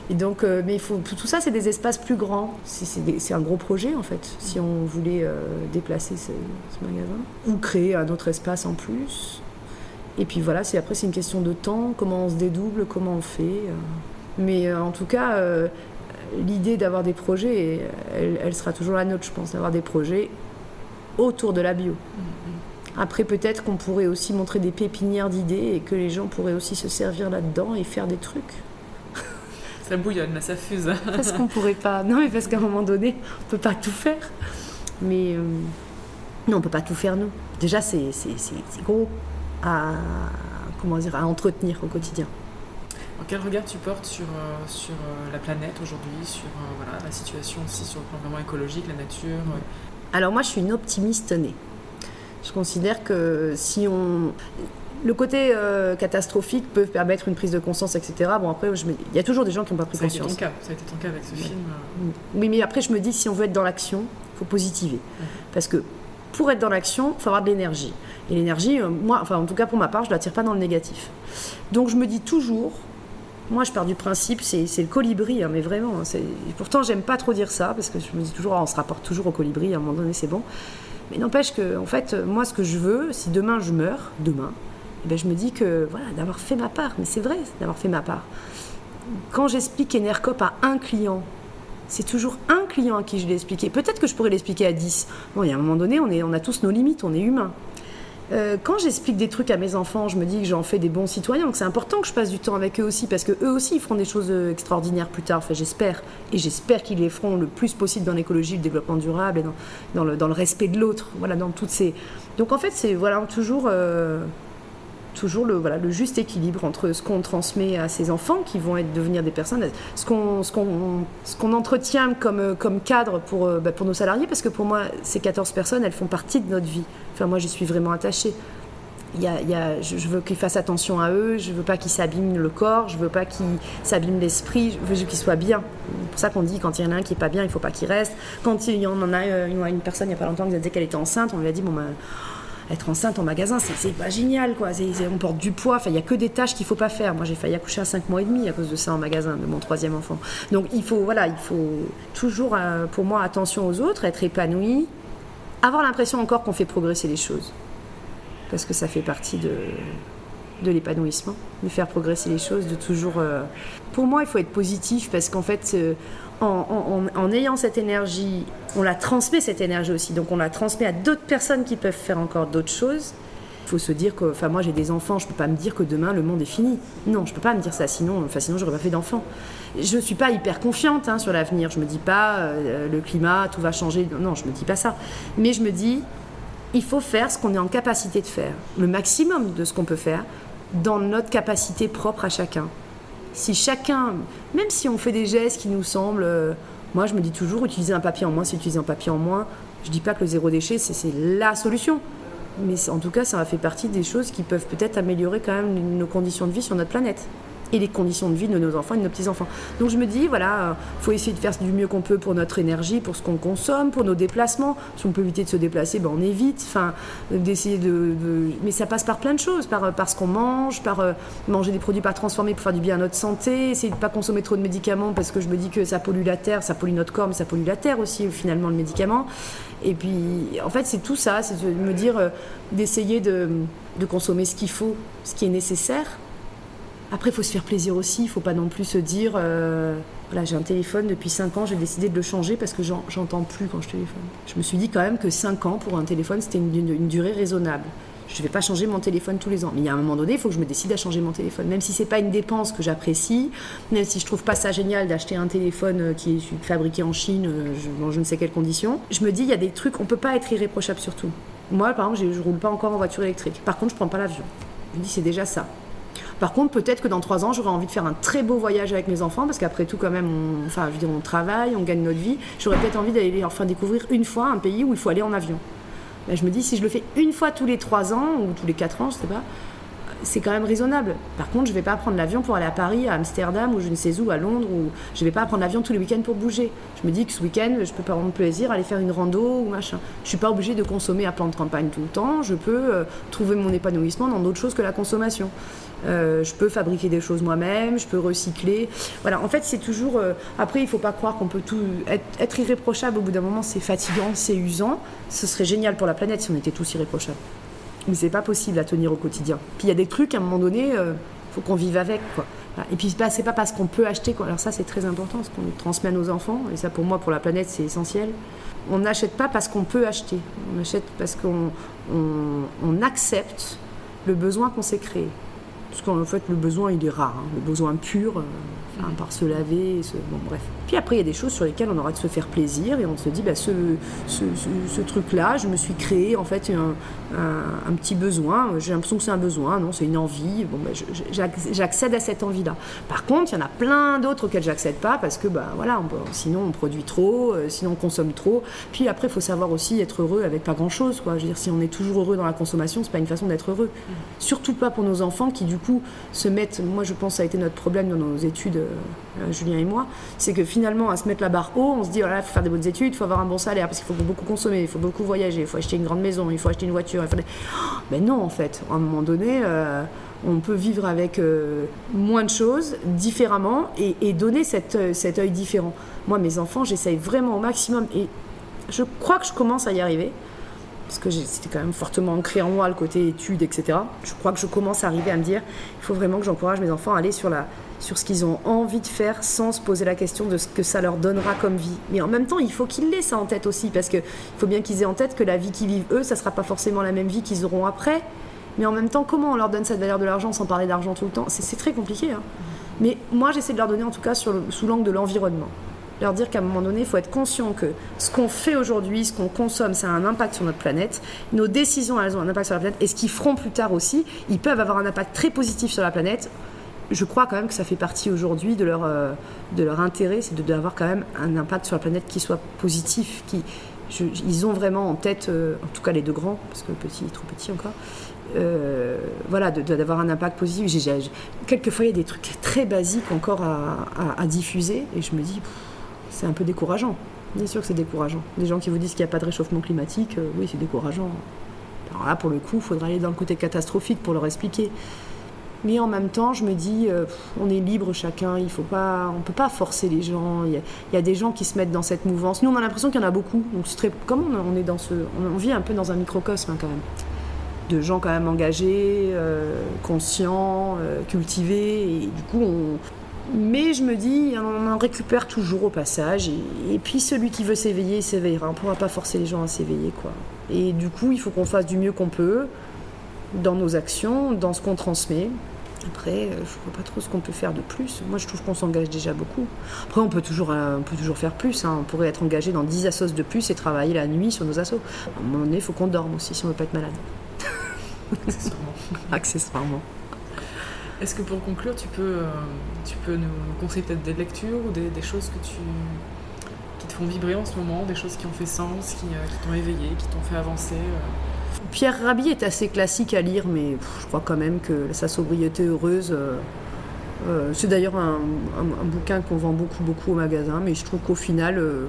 Et donc, mais il faut tout ça, c'est des espaces plus grands. C'est- un gros projet en fait. Si on voulait déplacer ce, magasin ou créer un autre espace en plus. Et puis voilà, c'est après c'est une question de temps, comment on se dédouble, comment on fait. Mais en tout cas, l'idée d'avoir des projets, elle, elle sera toujours la nôtre, je pense, d'avoir des projets autour de la bio. Après, peut-être qu'on pourrait aussi montrer des pépinières d'idées et que les gens pourraient aussi se servir là-dedans et faire des trucs. Ça bouillonne, là, ça fuse. Parce qu'on pourrait pas. Non, mais parce qu'à un moment donné, on peut pas tout faire. Mais euh, non, on peut pas tout faire nous. Déjà, c'est gros à comment dire à entretenir au quotidien. Quel regard tu portes sur, euh, sur euh, la planète aujourd'hui, sur euh, voilà, la situation aussi sur le plan vraiment écologique, la nature Alors moi, je suis une optimiste née. Je considère que si on le côté euh, catastrophique peut permettre une prise de conscience, etc. Bon, après, je me- il y a toujours des gens qui n'ont pas pris Ça a été ton conscience. cas, ça a été ton cas avec ce film. Oui, mais après, je me dis, si on veut être dans l'action, il faut positiver. Parce que pour être dans l'action, il faut avoir de l'énergie. Et l'énergie, moi, enfin, en tout cas pour ma part, je ne la tire pas dans le négatif. Donc, je me dis toujours, moi, je pars du principe, c'est le colibri, hein, mais vraiment. hein, pourtant, j'aime pas trop dire ça, parce que je me dis toujours, ah, on se rapporte toujours au colibri, à un moment donné, c'est bon. Mais n'empêche que, en fait, euh, moi, ce que je veux, si demain je meurs, demain, eh ben, je me dis que, voilà, d'avoir fait ma part. Mais c'est vrai, d'avoir fait ma part. Quand j'explique Enercop à un client, c'est toujours un client à qui je l'ai expliqué. Peut-être que je pourrais l'expliquer à 10. Bon, il y a un moment donné, on a tous nos limites, on est humain. Euh, quand j'explique des trucs à mes enfants, je me dis que j'en fais des bons citoyens, donc c'est important que je passe du temps avec eux aussi, parce que eux aussi ils feront des choses euh, extraordinaires plus tard, enfin, j'espère. Et j'espère qu'ils les feront le plus possible dans l'écologie, le développement durable et dans, le, dans le respect de l'autre. Voilà, dans toutes ces. Donc en fait, c'est voilà, toujours. euh, toujours le, voilà, le juste équilibre entre ce qu'on transmet à ses enfants qui vont être, devenir des personnes, ce qu'on, entretient comme, euh, comme cadre pour, euh, bah, pour nos salariés, parce que pour moi, ces 14 personnes, elles font partie de notre vie. Enfin, moi, j'y suis vraiment attachée. Il y a, il y a- je, veux qu'ils fassent attention à eux, je veux pas qu'ils s'abîment le corps, je veux pas qu'ils s'abîment l'esprit, je veux qu'ils soient bien. C'est pour ça qu'on dit quand il y en a un qui est pas bien, il faut pas qu'il reste. Quand il y en a euh, une, personne il y a pas longtemps qui disait qu'elle était enceinte, on lui a dit bon ben être enceinte en magasin, c'est- pas génial, quoi. On porte du poids, il y a que des tâches qu'il faut pas faire. Moi, j'ai failli accoucher à 5 mois et demi à cause de ça en magasin, de mon troisième enfant. Donc, il faut, voilà, il faut toujours, euh, pour moi, attention aux autres, être épanoui, avoir l'impression encore qu'on fait progresser les choses. Parce que ça fait partie de, de l'épanouissement, de faire progresser les choses, de toujours. euh, Pour moi, il faut être positif parce qu'en fait, euh, en, ayant cette énergie, on la transmet cette énergie aussi. Donc, on la transmet à d'autres personnes qui peuvent faire encore d'autres choses. Il faut se dire que, enfin, moi j'ai des enfants, je peux pas me dire que demain le monde est fini. Non, je peux pas me dire ça, sinon, enfin, sinon j'aurais pas fait d'enfants. Je suis pas hyper confiante hein, sur l'avenir. Je me dis pas euh, le climat, tout va changer. Non, je me dis pas ça. Mais je me dis, il faut faire ce qu'on est en capacité de faire, le maximum de ce qu'on peut faire, dans notre capacité propre à chacun. Si chacun, même si on fait des gestes qui nous semblent, euh, moi je me dis toujours, utiliser un papier en moins, c'est utiliser un papier en moins. Je dis pas que le zéro déchet, c'est la solution. Mais en tout cas, ça fait partie des choses qui peuvent peut-être améliorer quand même nos conditions de vie sur notre planète et les conditions de vie de nos enfants et de nos petits-enfants. Donc je me dis, voilà, faut essayer de faire du mieux qu'on peut pour notre énergie, pour ce qu'on consomme, pour nos déplacements. Si on peut éviter de se déplacer, ben on évite. Enfin, d'essayer de, Mais ça passe par plein de choses, par, par ce qu'on mange, par euh, manger des produits pas transformés pour faire du bien à notre santé, essayer de pas consommer trop de médicaments parce que je me dis que ça pollue la terre, ça pollue notre corps, mais ça pollue la terre aussi, finalement, le médicament. Et puis, en fait, c'est tout ça, c'est de me dire, euh, d'essayer de, de consommer ce qu'il faut, ce qui est nécessaire. Après, il faut se faire plaisir aussi, il faut pas non plus se dire, euh, voilà, j'ai un téléphone depuis 5 ans, j'ai décidé de le changer parce que j'en- j'entends plus quand je téléphone. Je me suis dit quand même que 5 ans pour un téléphone, c'était une, une- durée raisonnable. Je ne vais pas changer mon téléphone tous les ans. Mais il y a un moment donné, il faut que je me décide à changer mon téléphone. Même si c'est pas une dépense que j'apprécie, même si je trouve pas ça génial d'acheter un téléphone euh, qui est fabriqué en Chine, euh, dans je ne sais quelles conditions, je me dis, il y a des trucs, on peut pas être irréprochable sur tout. Moi, par exemple, je, je roule pas encore en voiture électrique. Par contre, je prends pas l'avion. Je me dis, c'est déjà ça. Par contre, peut-être que dans trois ans, j'aurais envie de faire un très beau voyage avec mes enfants, parce qu'après tout, quand même, on, enfin, je veux dire, on travaille, on gagne notre vie. J'aurais peut-être envie d'aller leur faire découvrir une fois un pays où il faut aller en avion. Ben, je me dis, si je le fais une fois tous les trois ans, ou tous les quatre ans, je sais pas, c'est quand même raisonnable. Par contre, je vais pas prendre l'avion pour aller à Paris, à Amsterdam ou je ne sais où, à Londres, ou je vais pas prendre l'avion tous les week-ends pour bouger. Je me dis que ce week-end, je peux prendre plaisir à aller faire une rando ou machin. Je suis pas obligée de consommer à plan de campagne tout le temps. Je peux euh, trouver mon épanouissement dans d'autres choses que la consommation. Euh, je peux fabriquer des choses moi-même, je peux recycler. Voilà, en fait, c'est toujours. euh, après, il faut pas croire qu'on peut tout. Être, irréprochable, au bout d'un moment, c'est fatigant, c'est usant. Ce serait génial pour la planète si on était tous irréprochables. Mais c'est pas possible à tenir au quotidien. Puis il y a des trucs, à un moment donné, il faut qu'on vive avec. Et puis, bah, c'est pas parce qu'on peut acheter. Alors, ça, c'est très important, ce qu'on transmet à nos enfants. Et ça, pour moi, pour la planète, c'est essentiel. On n'achète pas parce qu'on peut acheter. On achète parce qu'on on- on accepte le besoin qu'on s'est créé. Parce qu'en fait, le besoin, il est rare. hein. Le besoin pur, euh, enfin, par se laver, se- bon, bref. Puis après, il y a des choses sur lesquelles on aura de se faire plaisir et on se dit, bah, ce, ce, ce- ce truc-là, je me suis créé en fait un, un- un petit besoin. J'ai l'impression que c'est un besoin, non, c'est une envie. Bon, j'ac- j'accède à cette envie-là. Par contre, il y en a plein d'autres auxquelles j'accède pas parce que, bah, voilà, on peut- sinon on produit trop, euh, sinon on consomme trop. Puis après, il faut savoir aussi être heureux avec pas grand-chose. Quoi. Je veux dire, si on est toujours heureux dans la consommation, c'est pas une façon d'être heureux. Surtout pas pour nos enfants qui, du coup, se mettent. Moi, je pense que ça a été notre problème dans nos études, euh, euh, Julien et moi, c'est que finalement, à se mettre la barre haut, on se dit, voilà, il faut faire des bonnes études, il faut avoir un bon salaire, parce qu'il faut beaucoup consommer, il faut beaucoup voyager, il faut acheter une grande maison, il faut acheter une voiture. Mais non, en fait, à un moment donné, euh, on peut vivre avec euh, moins de choses, différemment, et, donner euh, cet œil différent. Moi, mes enfants, j'essaye vraiment au maximum, et je crois que je commence à y arriver parce que c'était quand même fortement ancré en moi le côté études, etc. Je crois que je commence à arriver à me dire, il faut vraiment que j'encourage mes enfants à aller sur, la, sur ce qu'ils ont envie de faire sans se poser la question de ce que ça leur donnera comme vie. Mais en même temps, il faut qu'ils l'aient ça en tête aussi, parce qu'il faut bien qu'ils aient en tête que la vie qu'ils vivent eux, ça sera pas forcément la même vie qu'ils auront après. Mais en même temps, comment on leur donne cette valeur de l'argent sans parler d'argent tout le temps? C'est très compliqué. hein. Mais moi, j'essaie de leur donner en tout cas sous l'angle de l'environnement leur dire qu'à un moment donné, il faut être conscient que ce qu'on fait aujourd'hui, ce qu'on consomme, ça a un impact sur notre planète. Nos décisions, elles ont un impact sur la planète. Et ce qu'ils feront plus tard aussi, ils peuvent avoir un impact très positif sur la planète. Je crois quand même que ça fait partie aujourd'hui de leur, euh, de leur intérêt, c'est d'avoir quand même un impact sur la planète qui soit positif. Qui, ils ont vraiment en tête, euh, en tout cas les deux grands, parce que le petit est trop petit encore, euh, voilà, d'avoir un impact positif. J'ai- j'ai- quelquefois, il y a des trucs très basiques encore à, à- diffuser, et je me dis, c'est un peu décourageant. Bien sûr que c'est décourageant. Des gens qui vous disent qu'il n'y a pas de réchauffement climatique, oui, c'est décourageant. Alors là, pour le coup, il faudra aller dans le côté catastrophique pour leur expliquer. Mais en même temps, je me dis, euh, on est libre chacun, il faut pas, on peut pas forcer les gens. Il y, a, des gens qui se mettent dans cette mouvance. Nous, on a l'impression qu'il y en a beaucoup. Donc, c'est très, comment on, est dans ce, on, vit un peu dans un microcosme hein, quand même, de gens quand même engagés, euh, conscients, euh, cultivés. Du coup, mais je me dis, on en récupère toujours au passage. Et, et puis celui qui veut s'éveiller, il s'éveillera. On ne pourra pas forcer les gens à s'éveiller. quoi. Et du coup, il faut qu'on fasse du mieux qu'on peut dans nos actions, dans ce qu'on transmet. Après, euh, je ne vois pas trop ce qu'on peut faire de plus. Moi, je trouve qu'on s'engage déjà beaucoup. Après, on peut toujours, euh, on peut toujours faire plus. hein. On pourrait être engagé dans 10 assos de plus et travailler la nuit sur nos assos. À un moment donné, il faut qu'on dorme aussi si on ne veut pas être malade. accessoirement. Accessoirement. Est-ce que pour conclure, tu peux, euh, tu peux nous conseiller peut-être des lectures ou des, des choses que tu, qui te font vibrer en ce moment, des choses qui ont fait sens, qui, qui t'ont éveillé, qui t'ont fait avancer Pierre Rabhi est assez classique à lire, mais je crois quand même que sa sobriété heureuse, euh, euh, c'est d'ailleurs un, bouquin qu'on vend beaucoup, beaucoup au magasin, mais je trouve qu'au final, euh,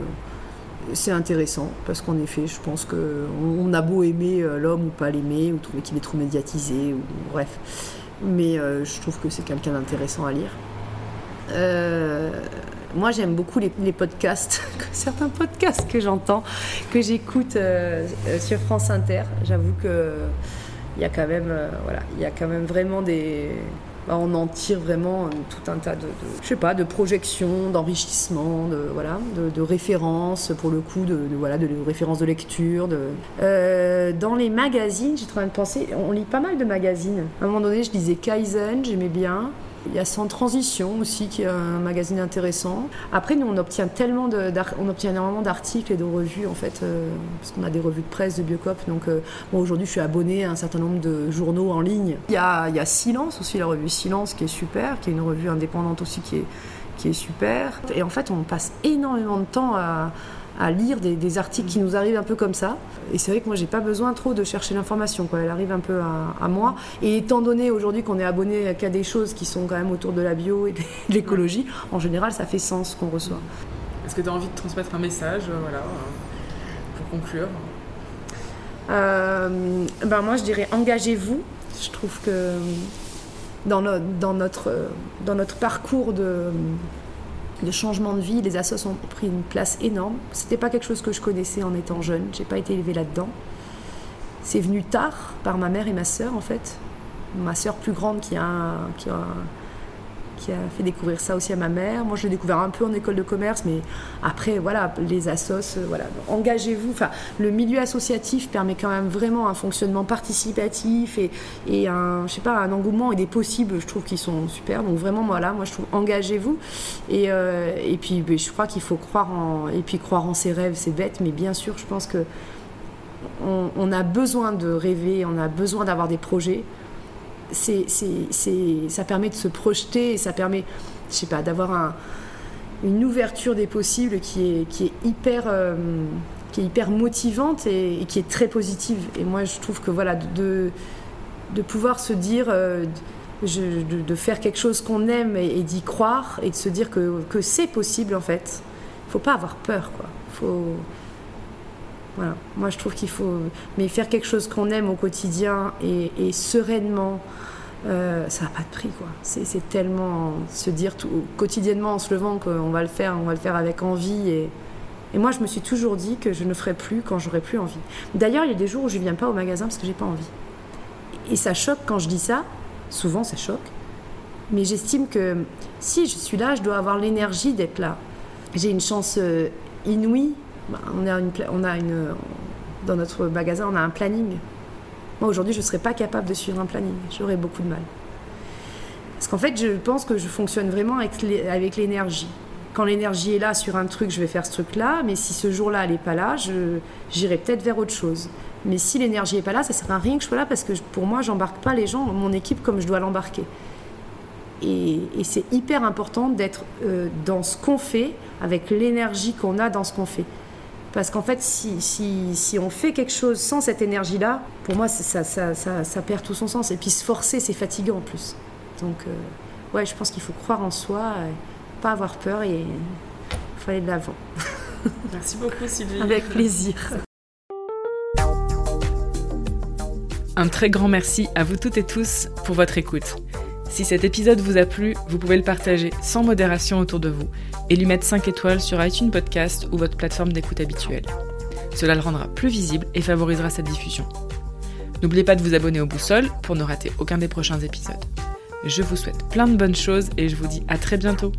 c'est intéressant, parce qu'en effet, je pense qu'on on a beau aimer l'homme ou pas l'aimer, ou trouver qu'il est trop médiatisé, ou bref, mais je trouve que c'est quelqu'un d'intéressant à lire. Moi, j'aime beaucoup les, podcasts, certains podcasts que j'entends, que j'écoute euh, euh, sur France Inter. J'avoue que il y a quand même, euh, voilà, il y a quand même vraiment des, bah, on en tire vraiment tout un tas de, je sais pas, de projections, d'enrichissement, de voilà, de, références pour le coup, de, voilà, de références de lecture. Dans les magazines, j'ai en train de penser, on lit pas mal de magazines. À un moment donné, je lisais Kaizen, j'aimais bien. Il y a Sans Transition aussi, qui est un magazine intéressant. Après, nous, on obtient, tellement de, on obtient énormément d'articles et de revues, en fait, euh, parce qu'on a des revues de presse de Biocop. Donc, euh, aujourd'hui, je suis abonnée à un certain nombre de journaux en ligne. Il y, a, il y a Silence aussi, la revue Silence, qui est super, qui est une revue indépendante aussi, qui est, qui est super. Et en fait, on passe énormément de temps à à lire des, articles qui nous arrivent un peu comme ça. Et c'est vrai que moi, j'ai pas besoin trop de chercher l'information. Elle arrive un peu à, moi. Et étant donné aujourd'hui qu'on est abonné qu'à des choses qui sont quand même autour de la bio et de l'écologie, en général, ça fait sens ce qu'on reçoit. Est-ce que tu as envie de transmettre un message euh, voilà, euh, pour conclure euh, ben Moi, je dirais engagez-vous. Je trouve que dans, dans, notre, dans notre parcours de de changement de vie, les assos ont pris une place énorme. C'était pas quelque chose que je connaissais en étant jeune, j'ai pas été élevée là-dedans. C'est venu tard par ma mère et ma sœur en fait. Ma sœur plus grande qui a, qui a qui a fait découvrir ça aussi à ma mère. Moi, je l'ai découvert un peu en école de commerce, mais après, voilà, les assos, euh, voilà, engagez-vous. Enfin, le milieu associatif permet quand même vraiment un fonctionnement participatif et, un, je sais pas, un engouement et des possibles, je trouve, qui sont super. Donc vraiment, voilà, moi, je trouve, engagez-vous. Et, euh, et puis, ben, je crois qu'il faut croire en, et puis croire en ses rêves, c'est bête, mais bien sûr, je pense que on, on a besoin de rêver, on a besoin d'avoir des projets c'est, ça permet de se projeter et ça permet, je sais pas, d'avoir une ouverture des possibles qui est, qui est hyper. Euh, qui est hyper motivante et, qui est très positive. Et moi, je trouve que voilà, de, de pouvoir se dire, euh, de, faire quelque chose qu'on aime et, d'y croire et de se dire que, que c'est possible en fait. Il faut pas avoir peur, quoi. Faut, Moi, je trouve qu'il faut mais faire quelque chose qu'on aime au quotidien et, sereinement. Euh, ça n'a pas de prix, quoi. C'est tellement se dire quotidiennement en se levant qu'on va le faire, on va le faire avec envie. Et, et moi, je me suis toujours dit que je ne ferai plus quand j'aurai plus envie. D'ailleurs, il y a des jours où je ne viens pas au magasin parce que j'ai pas envie. Et ça choque quand je dis ça. Souvent, ça choque. Mais j'estime que si je suis là, je dois avoir l'énergie d'être là. J'ai une chance euh, inouïe bah, on, a une, dans notre magasin, on a un planning. Moi, aujourd'hui, je ne serais pas capable de suivre un planning. J'aurais beaucoup de mal. Parce qu'en fait, je pense que je fonctionne vraiment avec l'énergie. Quand l'énergie est là sur un truc, je vais faire ce truc-là. Mais si ce jour-là, elle n'est pas là, j'irai peut-être vers autre chose. Mais si l'énergie n'est pas là, ça ne sert à rien que je sois là parce que pour moi, j'embarque pas les gens, mon équipe, comme je dois l'embarquer. Et, c'est hyper important d'être euh, dans ce qu'on fait, avec l'énergie qu'on a dans ce qu'on fait. Parce qu'en fait, si, si, si, on fait quelque chose sans cette énergie-là, pour moi, ça, ça, ça, ça, perd tout son sens. Et puis se forcer, c'est fatigant en plus. Donc, euh, ouais, je pense qu'il faut croire en soi, pas avoir peur et il faut aller de l'avant. Merci beaucoup, Sylvie. Avec plaisir. Un très grand merci à vous toutes et tous pour votre écoute. Si cet épisode vous a plu, vous pouvez le partager sans modération autour de vous et lui mettre 5 étoiles sur iTunes Podcast ou votre plateforme d'écoute habituelle. Cela le rendra plus visible et favorisera sa diffusion. N'oubliez pas de vous abonner au Boussole pour ne rater aucun des prochains épisodes. Je vous souhaite plein de bonnes choses et je vous dis à très bientôt.